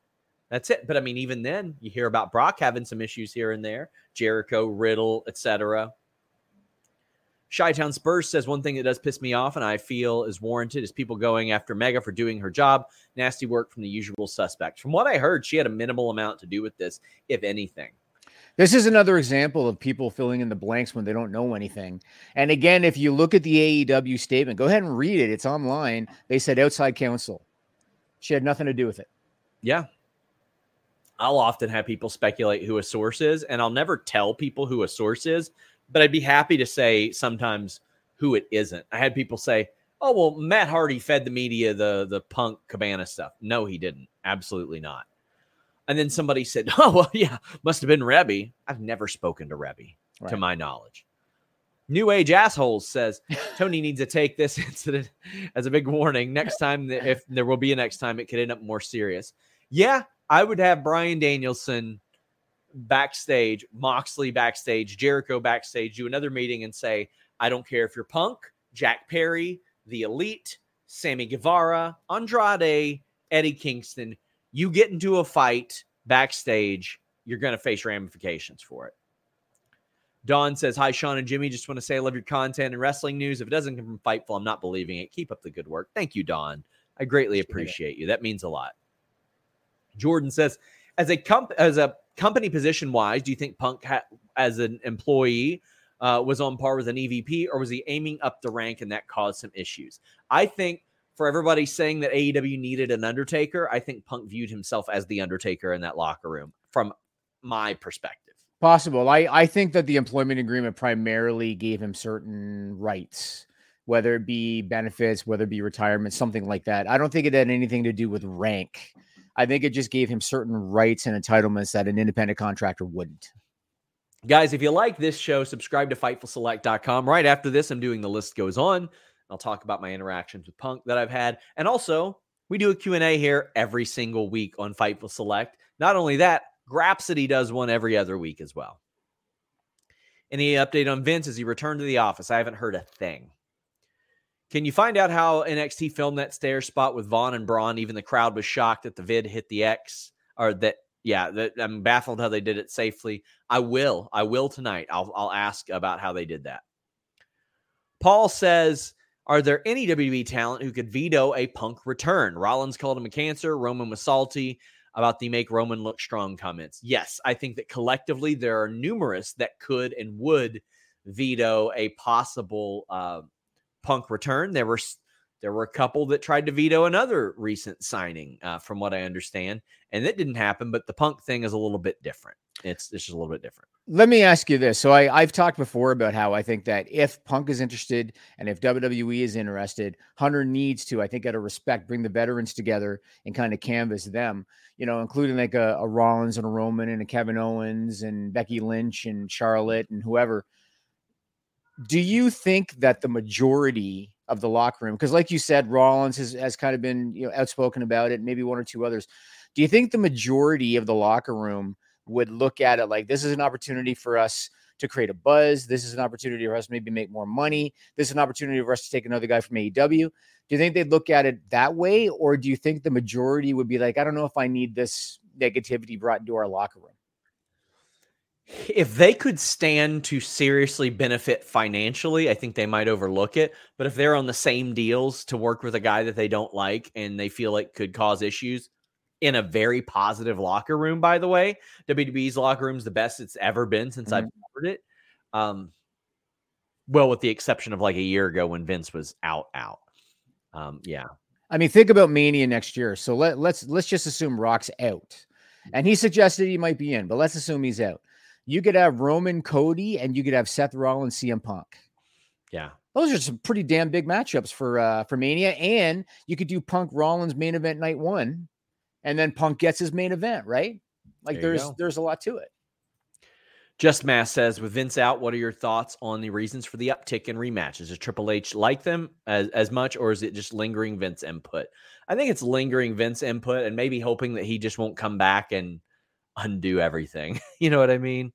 That's it. But I mean, even then, you hear about Brock having some issues here and there. Jericho, Riddle, etc. Chi-Town Spurs says one thing that does piss me off and I feel is warranted is people going after Megha for doing her job. Nasty work from the usual suspects. From what I heard, she had a minimal amount to do with this, if anything. This is another example of people filling in the blanks when they don't know anything. And again, if you look at the AEW statement, go ahead and read it. It's online. They said outside counsel. She had nothing to do with it. Yeah. I'll often have people speculate who a source is, and I'll never tell people who a source is, but I'd be happy to say sometimes who it isn't. I had people say, "Oh, well, Matt Hardy fed the media the the Punk Cabana stuff." No, he didn't. Absolutely not. And then somebody said, "Oh, well, yeah, must have been Reby." I've never spoken to Reby, to my knowledge. New Age Assholes says Tony needs to take this incident as a big warning. Next time, if there will be a next time, it could end up more serious. Yeah, I would have Bryan Danielson backstage, Moxley backstage, Jericho backstage, do another meeting and say, I don't care if you're Punk, Jack Perry, The Elite, Sammy Guevara, Andrade, Eddie Kingston. You get into a fight backstage, you're going to face ramifications for it. Don says, Hi, Sean and Jimmy. Just want to say I love your content and wrestling news. If it doesn't come from Fightful, I'm not believing it. Keep up the good work. Thank you, Don. I greatly Appreciate you. That means a lot. Jordan says, as a comp- as a company position wise, do you think Punk ha- as an employee uh, was on par with an EVP, or was he aiming up the rank and that caused some issues? I think for everybody saying that AEW needed an Undertaker, I think Punk viewed himself as the Undertaker in that locker room from my perspective. Possible. I, I think that the employment agreement primarily gave him certain rights, whether it be benefits, whether it be retirement, something like that. I don't think it had anything to do with rank. I think it just gave him certain rights and entitlements that an independent contractor wouldn't. Guys, if you like this show, subscribe to FightfulSelect.com. Right after this, I'm doing the list goes on. I'll talk about my interactions with Punk that I've had. And also, we do a Q&A here every single week on Fightful Select. Not only that, Grapsity does one every other week as well. Any update on Vince as he returned to the office? I haven't heard a thing. Can you find out how NXT filmed that stair spot with Von and Bron? Even the crowd was shocked that the vid hit the X or that yeah, that I'm baffled how they did it safely. I will. I will tonight. I'll I'll ask about how they did that. Paul says, "Are there any WWE talent who could veto a Punk return?" Rollins called him a cancer. Roman was salty about the "make Roman look strong" comments. Yes, I think that collectively there are numerous that could and would veto a possible uh, Punk return. There were there were a couple that tried to veto another recent signing, uh, from what I understand, and that didn't happen. But the Punk thing is a little bit different. It's it's just a little bit different. Let me ask you this. So I, I've talked before about how I think that if Punk is interested and if WWE is interested, Hunter needs to, I think, out of respect, bring the veterans together and kind of canvas them, you know, including like a, a Rollins and a Roman and a Kevin Owens and Becky Lynch and Charlotte and whoever. Do you think that the majority of the locker room, because like you said, Rollins has, has kind of been you know outspoken about it, maybe one or two others. Do you think the majority of the locker room would look at it like this is an opportunity for us to create a buzz. This is an opportunity for us to maybe make more money. This is an opportunity for us to take another guy from AEW. Do you think they'd look at it that way, or do you think the majority would be like, I don't know if I need this negativity brought into our locker room? if they could stand to seriously benefit financially, I think they might overlook it. But if they're on the same deals to work with a guy that they don't like and they feel like could cause issues in a very positive locker room, by the way, WWE's locker room is the best it's ever been since mm-hmm. I've covered it. Um, well, with the exception of like a year ago when Vince was out, out. Um, yeah. I mean, think about Mania next year. So let let's let's just assume Rock's out, and he suggested he might be in, but let's assume he's out you could have Roman Cody and you could have Seth Rollins CM Punk. Yeah. Those are some pretty damn big matchups for uh for Mania. And you could do Punk Rollins main event night one, and then Punk gets his main event, right? Like there there's there's a lot to it. Just Mass says, with Vince out, what are your thoughts on the reasons for the uptick in rematches? Does Triple H like them as, as much, or is it just lingering Vince input? I think it's lingering Vince input and maybe hoping that he just won't come back and undo everything. you know what I mean?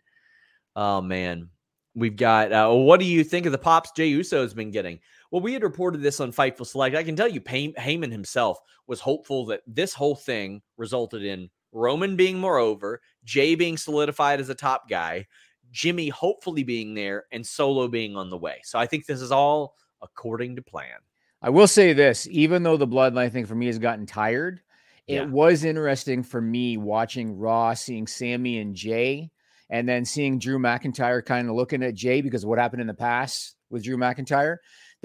Oh man, we've got. Uh, what do you think of the pops Jey Uso has been getting? Well, we had reported this on Fightful Select. I can tell you, Pay- Heyman himself was hopeful that this whole thing resulted in Roman being more over, Jey being solidified as a top guy, Jimmy hopefully being there, and Solo being on the way. So I think this is all according to plan. I will say this: even though the bloodline thing for me has gotten tired, it yeah. was interesting for me watching Raw, seeing Sammy and Jey, and then seeing Drew McIntyre kind of looking at Jey because of what happened in the past with Drew McIntyre.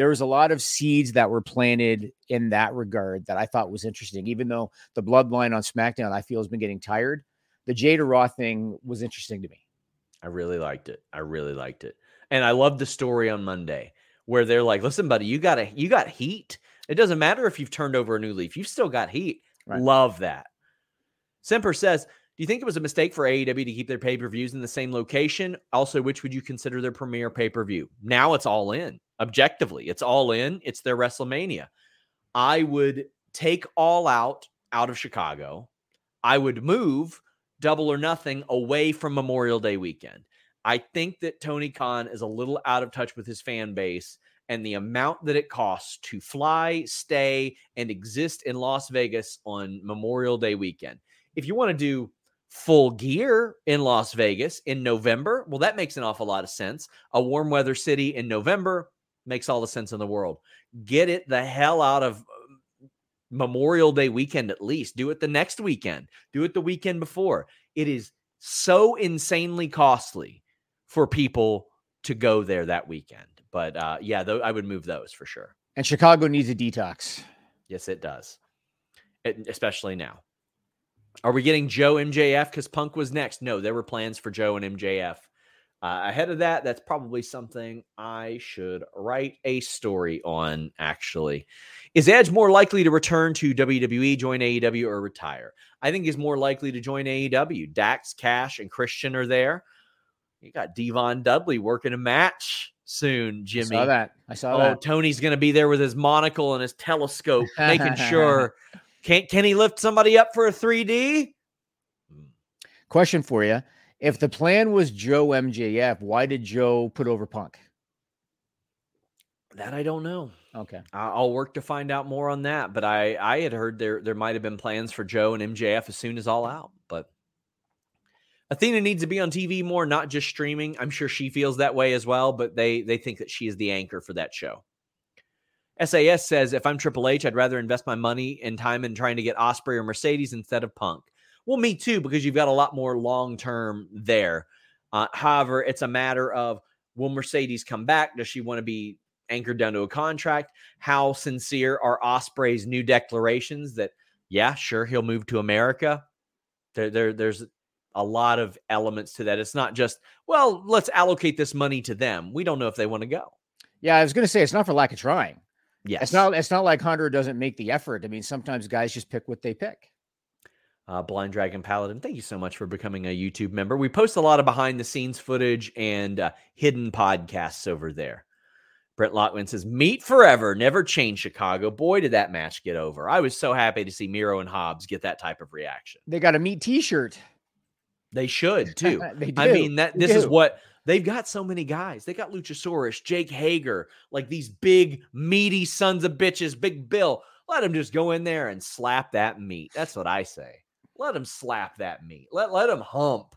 There was a lot of seeds that were planted in that regard that I thought was interesting. Even though the bloodline on SmackDown, I feel, has been getting tired, the Jada Raw thing was interesting to me. I really liked it. I really liked it. And I loved the story on Monday where they're like, listen, buddy, you got a you got heat. It doesn't matter if you've turned over a new leaf, you've still got heat. Right. Love that. Semper says, do you think it was a mistake for AEW to keep their pay per views in the same location? Also, which would you consider their premier pay per view? Now it's all in. Objectively, it's all in. It's their WrestleMania. I would take All Out out of Chicago. I would move Double or Nothing away from Memorial Day weekend. I think that Tony Khan is a little out of touch with his fan base and the amount that it costs to fly, stay, and exist in Las Vegas on Memorial Day weekend. If you want to do full gear in Las Vegas in November, well, that makes an awful lot of sense. A warm weather city in November makes all the sense in the world. Get it the hell out of uh, Memorial Day weekend at least. Do it the next weekend. Do it the weekend before. It is so insanely costly for people to go there that weekend. But uh, yeah, though I would move those for sure. And Chicago needs a detox. Yes, it does. It, especially now. Are we getting Joe MJF because Punk was next? No, there were plans for Joe and MJF. Uh, ahead of that, that's probably something I should write a story on. Actually, is Edge more likely to return to WWE, join AEW, or retire? I think he's more likely to join AEW. Dax, Cash, and Christian are there. You got D-Von Dudley working a match soon, Jimmy. I saw that. I saw oh, that. Oh, Tony's going to be there with his monocle and his telescope, making sure. Can can he lift somebody up for a 3D? Question for you: If the plan was Joe MJF, why did Joe put over Punk? That I don't know. Okay, I'll work to find out more on that. But I I had heard there there might have been plans for Joe and MJF as soon as all out, but Athena needs to be on TV more, not just streaming. I'm sure she feels that way as well, but they they think that she is the anchor for that show. SAS says, if I'm Triple H, I'd rather invest my money and time in trying to get Osprey or Mercedes instead of Punk. Well, me too, because you've got a lot more long term there. Uh, however, it's a matter of will Mercedes come back? Does she want to be anchored down to a contract? How sincere are Osprey's new declarations that, yeah, sure, he'll move to America? There, there, there's a lot of elements to that. It's not just, well, let's allocate this money to them. We don't know if they want to go. Yeah, I was going to say it's not for lack of trying. Yeah, it's not. It's not like Hunter doesn't make the effort. I mean, sometimes guys just pick what they pick. Uh, Blind Dragon Paladin, thank you so much for becoming a YouTube member. We post a lot of behind the scenes footage and uh, hidden podcasts over there. Brent Lockman says, Meet forever, never change Chicago. Boy, did that match get over. I was so happy to see Miro and Hobbs get that type of reaction. They got a meat t shirt. They should too. they I mean that this is what They've got so many guys. They got Luchasaurus, Jake Hager, like these big, meaty sons of bitches, Big Bill. Let them just go in there and slap that meat. That's what I say. Let him slap that meat. Let let him hump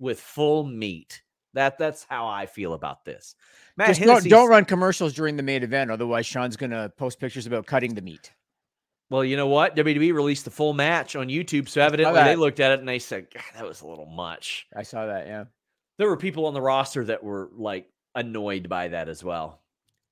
with full meat. That that's how I feel about this. Matt Just don't, don't run commercials during the main event, otherwise Sean's gonna post pictures about cutting the meat. Well, you know what? WWE released the full match on YouTube, so evidently they looked at it and they said "God, that was a little much. I saw that. Yeah. There were people on the roster that were like annoyed by that as well.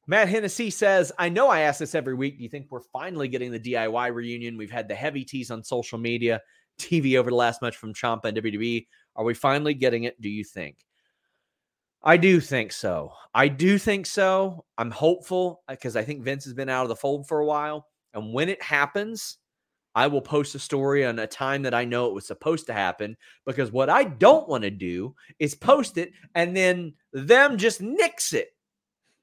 Matt Hennessy says, I know I ask this every week. Do you think we're finally getting the DIY reunion? We've had the heavy tease on social media, TV over the last match from Ciampa and WWE. Are we finally getting it? Do you think? I do think so. I do think so. I'm hopeful uh, because I think Vince has been out of the fold for a while. And when it happens, I will post a story on a time that I know it was supposed to happen because what I don't want to do is post it and then them just nix it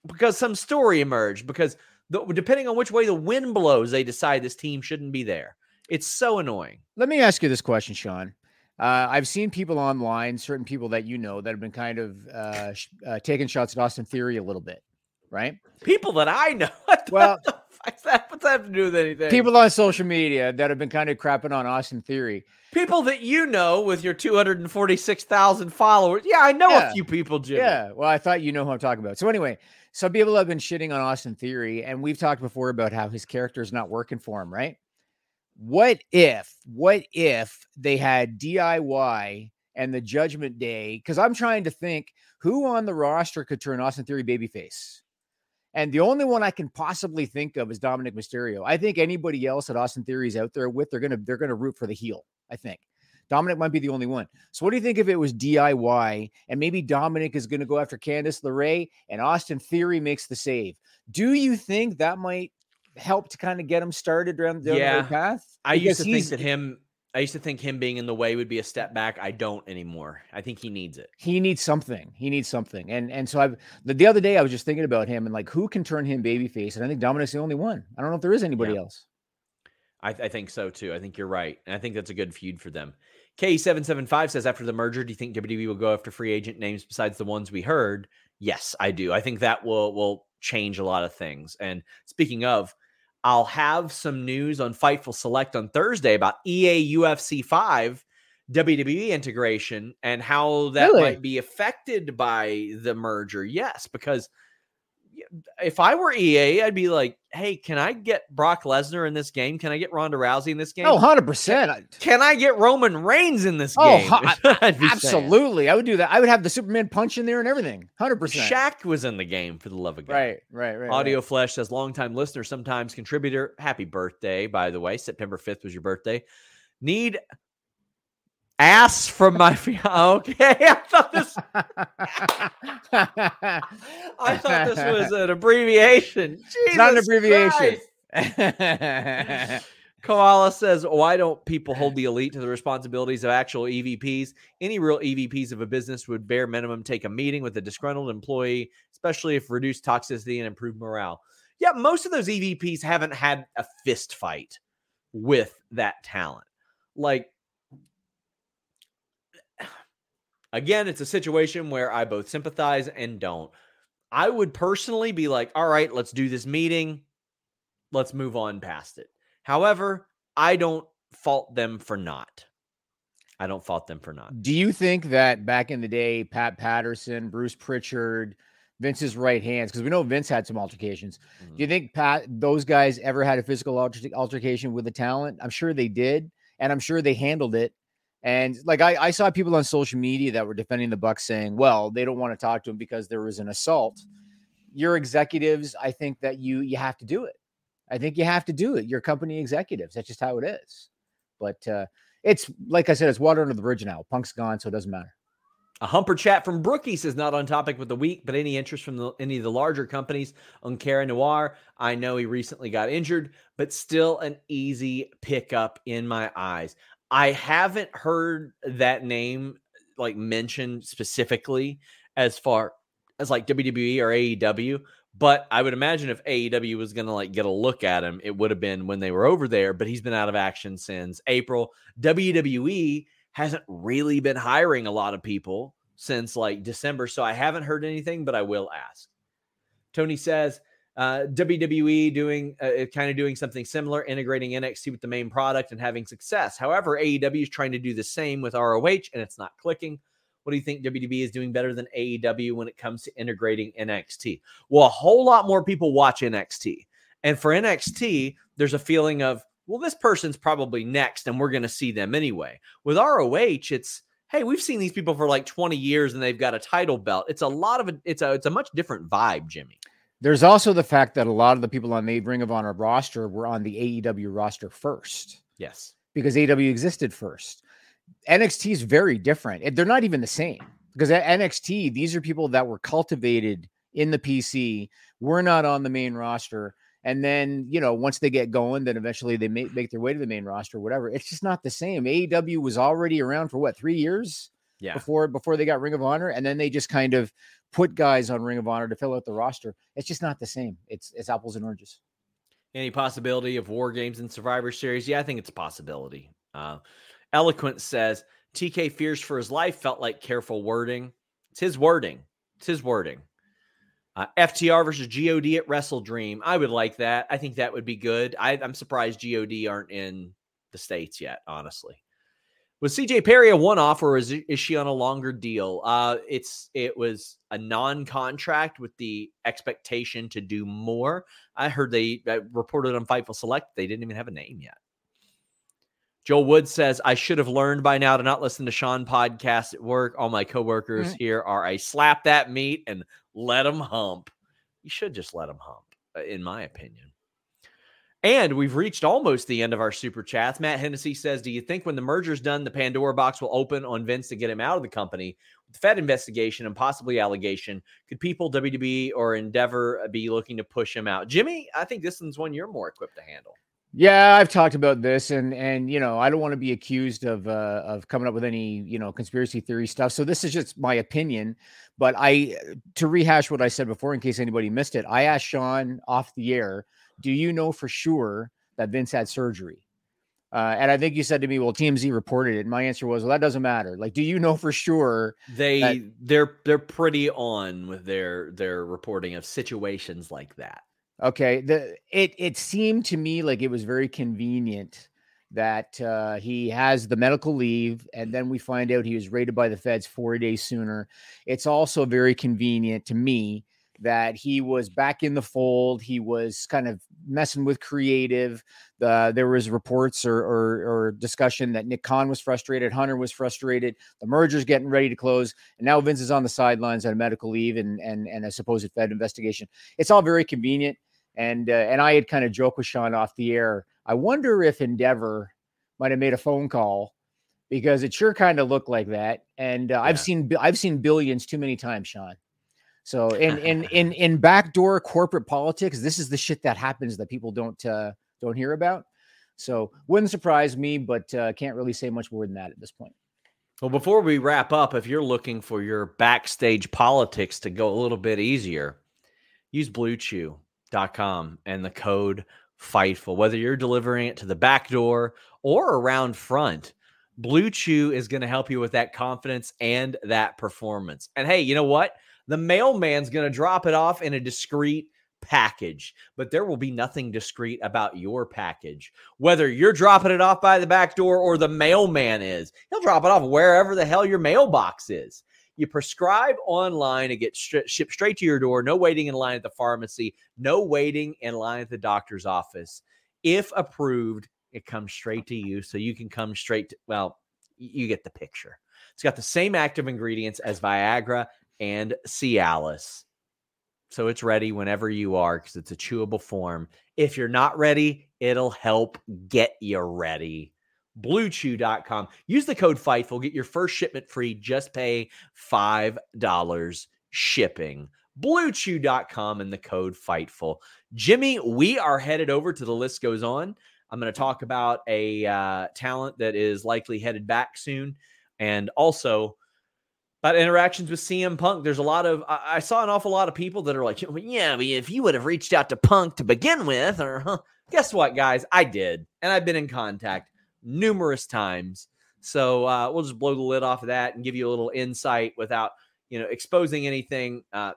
because some story emerged because the, depending on which way the wind blows, they decide this team shouldn't be there. It's so annoying. Let me ask you this question, Sean. Uh, I've seen people online, certain people that you know, that have been kind of uh, sh- uh, taking shots at Austin Theory a little bit, right? People that I know. What Well- what the fuck's that? What's that have to do with anything? People on social media that have been kind of crapping on Austin Theory. people that you know with your 246,000 followers. Yeah, I know Yeah. a few people, Jimmy. Yeah. Well, I thought you know who I'm talking about. So anyway, some people have been shitting on Austin Theory, and we've talked before about how his character is not working for him, right? What if, what if they had DIY and the Judgment Day? Because I'm trying to think who on the roster could turn Austin Theory babyface. And the only one I can possibly think of is Dominik Mysterio. I think anybody else that Austin Theory is out there with, they're gonna they're gonna root for the heel. I think Dominik might be the only one. So what do you think if it was DIY and maybe Dominik is to go after Candice LeRae and Austin Theory makes the save? Do you think that might help to kind of get him started around the Yeah. right path? I used to think that him I used to think him being in the way would be a step back. I don't anymore. I think he needs it. he needs something. He needs something. And and so I've the, the other day I was just thinking about him and like who can turn him babyface? And I think Dominik's the only one. I don't know if there is anybody Yeah. else. I, I think so too. I think you're right. And I think that's a good feud for them. K775 says after the merger, do you think WWE will go after free agent names besides the ones we heard? Yes, I do. I think that will will change a lot of things. And speaking of, I'll have some news on Fightful Select on Thursday about EA UFC 5 WWE integration and how that Really? might be affected by the merger. Yes, because if I were EA, I'd be like, "Hey, can I get Brock Lesnar in this game? Can I get Ronda Rousey in this oh, game? Oh, 100%. I- Can I get Roman Reigns in this Oh, game?" hu- is what I'd be saying. Absolutely. I would do that. I would have the Superman punch in there and everything. 100%. Shaq was in the game for the love of God. Right, right, right. Audio right. Flesh says, longtime listener, sometimes contributor. Happy birthday, by the way. September 5th was your birthday. Need ass from my fiance. Okay. I thought this I thought this was an abbreviation. It's not an abbreviation. Koala says, Why don't people hold the elite to the responsibilities of actual EVPs? Any real EVPs of a business would bare minimum take a meeting with a disgruntled employee, especially if reduced toxicity and improved morale. Yeah, most of those EVPs haven't had a fist fight with that talent. Like, again, it's a situation where I both sympathize and don't. I would personally be like, all right, let's do this meeting. Let's move on past it. However, I don't fault them for not. I don't fault them for not. Do you think that back in the day, Pat Patterson, Bruce Pritchard, Vince's right hands, because we know Vince had some altercations. Mm. Do you think Pat, those guys ever had a physical alter- altercation with the talent? I'm sure they did, and I'm sure they handled it. And like I, I saw people on social media that were defending the Bucks, saying, "Well, they don't want to talk to him because there was an assault." Your executives, I think that you you have to do it. I think you have to do it. Your company executives. That's just how it is. But uh, it's like I said, it's water under the bridge now. Punk's gone, so it doesn't matter. A humper chat from Brookie says not on topic with the week, but any interest from the, any of the larger companies on Cara Noir. I know he recently got injured, but still an easy pickup in my eyes. I haven't heard that name like mentioned specifically as far as like WWE or AEW, but I would imagine if AEW was going to like get a look at him, it would have been when they were over there, but he's been out of action since April. WWE hasn't really been hiring a lot of people. since like December, so I haven't heard anything, but I will ask. Tony says uh, WWE doing uh, kind of doing something similar, integrating NXT with the main product and having success. However, AEW is trying to do the same with ROH and it's not clicking. What do you think WWE is doing better than AEW when it comes to integrating NXT? Well, a whole lot more people watch NXT. And for NXT, there's a feeling of, well, this person's probably next and we're going to see them anyway. With ROH, it's, hey, we've seen these people for like 20 years and they've got a title belt. It's a lot of a, it's a, it's a much different vibe, Jimmy. There's also the fact that a lot of the people on the Ring of Honor roster were on the AEW roster first Yes. because AEW existed first. NXT is very different. They're not even the same because at NXT, these are people that were cultivated in the PC, were not on the main roster. And then, you know, once they get going, then eventually they make, make their way to the main roster, whatever. It's just not the same. AEW was already around for what, three years? Yeah. before before they got Ring of Honor, and then they just kind of put guys on Ring of Honor to fill out the roster. It's just not the same. It's it's apples and oranges. Any possibility of war games and Survivor Series? Yeah, I think it's a possibility. Uh, Eloquent says TK fears for his life felt like careful wording. It's his wording. It's his wording. Uh, FTR versus God at Wrestle Dream. I would like that. I think that would be good. I, I'm surprised God aren't in the states yet. Honestly, was CJ Perry a one-off or is is she on a longer deal? Uh, it's it was a non-contract with the expectation to do more. I heard they uh, reported on Fightful Select they didn't even have a name yet. Joel Wood says, I should have learned by now to not listen to Sean podcasts at work. All my coworkers Mm. here are I slap that meat and let them hump. You should just let them hump, uh, in my opinion. And we've reached almost the end of our super chats. Matt Hennessy says, Do you think when the merger's done, the Pandora box will open on Vince to get him out of the company? With the Fed investigation and possibly allegation, could people, WWE or Endeavor, be looking to push him out? Jimmy, I think this one's one you're more equipped to handle. Yeah, I've talked about this, and and you know I don't want to be accused of uh, of coming up with any you know conspiracy theory stuff. So this is just my opinion. But I to rehash what I said before, in case anybody missed it, I asked Sean off the air, "Do you know for sure that Vince had surgery?" Uh, and I think you said to me, "Well, TMZ reported it." And my answer was, "Well, that doesn't matter. Like, do you know for sure?" They That- they're they're pretty on with their their reporting of situations like that. Okay. The it it seemed to me like it was very convenient that uh, he has the medical leave, and then we find out he was raided by the feds four days sooner. It's also very convenient to me that he was back in the fold. He was kind of messing with creative. The there was reports or, or or discussion that Nick Khan was frustrated, Hunter was frustrated. The merger's getting ready to close, and now Vince is on the sidelines on a medical leave and and and a supposed Fed investigation. It's all very convenient. And uh, and I had kind of joked with Sean off the air. I wonder if Endeavor might have made a phone call because it sure kind of looked like that. And uh, I've seen I've seen billions too many times, Sean. So in in in in backdoor corporate politics, this is the shit that happens that people don't uh, don't hear about. So wouldn't surprise me, but uh, can't really say much more than that at this point. Well, before we wrap up, if you're looking for your backstage politics to go a little bit easier, use bluechew.com and the code FIGHTFUL. Whether you're delivering it to the back door or around front, BlueChew is going to help you with that confidence and that performance. And hey, you know what? The mailman's going to drop it off in a discreet package, but there will be nothing discreet about your package. Whether you're dropping it off by the back door or the mailman is, he'll drop it off wherever the hell your mailbox is. You prescribe online, and get shipped straight to your door. No waiting in line at the pharmacy, no waiting in line at the doctor's office. If approved, it comes straight to you. So you can come straight to, well, you get the picture. It's got the same active ingredients as Viagra and Cialis. So it's ready whenever you are because it's a chewable form. If you're not ready, it'll help get you ready. BlueChew.com. Use the code FIGHTFUL. Get your first shipment free. Just pay $5 shipping. BlueChew.com and the code FIGHTFUL. Jimmy, we are headed over to the list goes on. I'm going to talk about a uh, talent that is likely headed back soon and also about interactions with CM Punk. There's a lot of I, I saw an awful lot of people that are like, yeah, if you would have reached out to Punk to begin with, or huh? guess what, guys, I did, and I've been in contact numerous times So uh, we'll just blow the lid off of that and give you a little insight without, you know, exposing anything uh,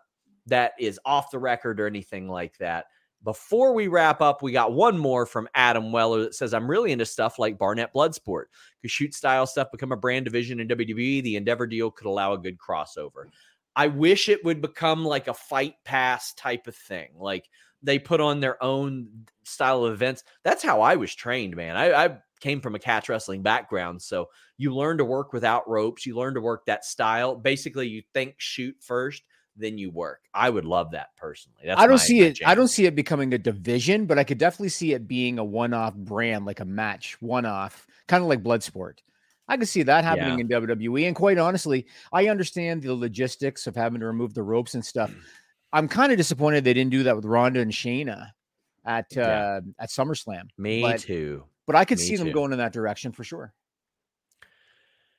that is off the record or anything like that. Before we wrap up, we got one more from Adam Weller that says, I'm really into stuff like Barnett Bloodsport. Could shoot style stuff become a brand division in WWE? The Endeavor deal could allow a good crossover. I wish it would become like a fight pass type of thing. Like they put on their own style of events. That's how I was trained, man. I, I came from a catch wrestling background. So you learn to work without ropes. You learn to work that style. Basically, you think, shoot first, then you work. I would love that personally. That's I don't my- see my it. I don't see it becoming a division, but I could definitely see it being a one-off brand, like a match, one-off, kind of like Bloodsport. I could see that happening in WWE. And quite honestly, I understand the logistics of having to remove the ropes and stuff. I'm kind of disappointed they didn't do that with Ronda and Shayna at uh, at SummerSlam. Me but- too. But I could Me see them too. going in that direction for sure.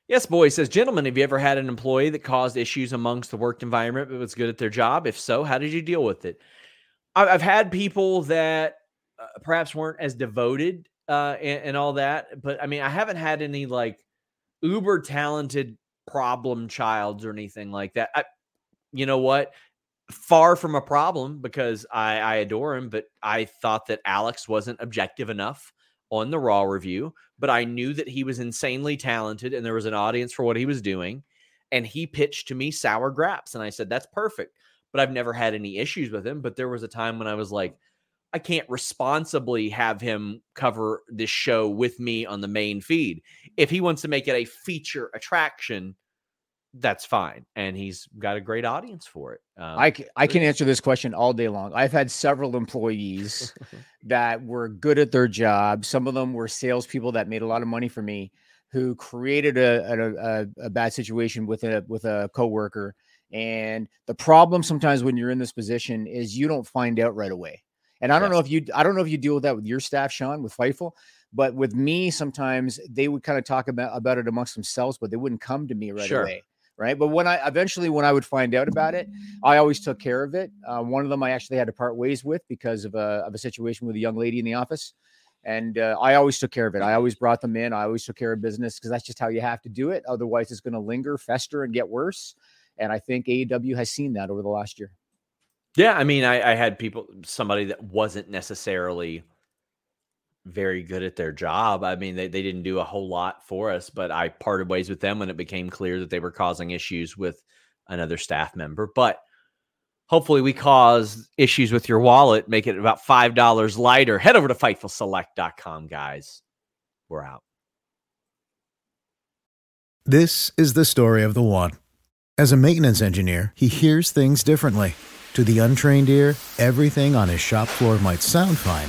Yes, boy says, gentlemen, have you ever had an employee that caused issues amongst the work environment but was good at their job? If so, how did you deal with it? I've had people that uh, perhaps weren't as devoted uh, and, and all that, but I mean, I haven't had any like uber talented problem childs or anything like that. I, you know what? Far from a problem because I, I adore him, but I thought that Alex wasn't objective enough on the Raw review, but I knew that he was insanely talented and there was an audience for what he was doing. And he pitched to me sour graps. And I said, that's perfect. But I've never had any issues with him. But there was a time when I was like, I can't responsibly have him cover this show with me on the main feed. If he wants to make it a feature attraction, that's fine. And he's got a great audience for it. Um, I, c- I can answer this question all day long. I've had several employees that were good at their job. Some of them were salespeople that made a lot of money for me, who created a a, a, bad situation with a with a coworker. And the problem sometimes when you're in this position is you don't find out right away. And I don't know if you I don't know if you deal with that with your staff, Sean, with Fightful, but with me, sometimes they would kind of talk about about it amongst themselves, but they wouldn't come to me right Sure. away. Right. But when I eventually when I would find out about it, I always took care of it. Uh, one of them I actually had to part ways with because of a of a situation with a young lady in the office, and uh, I always took care of it. I always brought them in. I always took care of business because that's just how you have to do it. Otherwise, it's going to linger, fester, and get worse. And I think AEW has seen that over the last year. Yeah, I mean, I, I had people, somebody that wasn't necessarily very good at their job. I mean, they, they didn't do a whole lot for us, but I parted ways with them when it became clear that they were causing issues with another staff member. But hopefully, we cause issues with your wallet, make it about $5 lighter. Head over to FightfulSelect.com, guys. We're out. This is the story of the one. As a maintenance engineer, he hears things differently. To the untrained ear, everything on his shop floor might sound fine,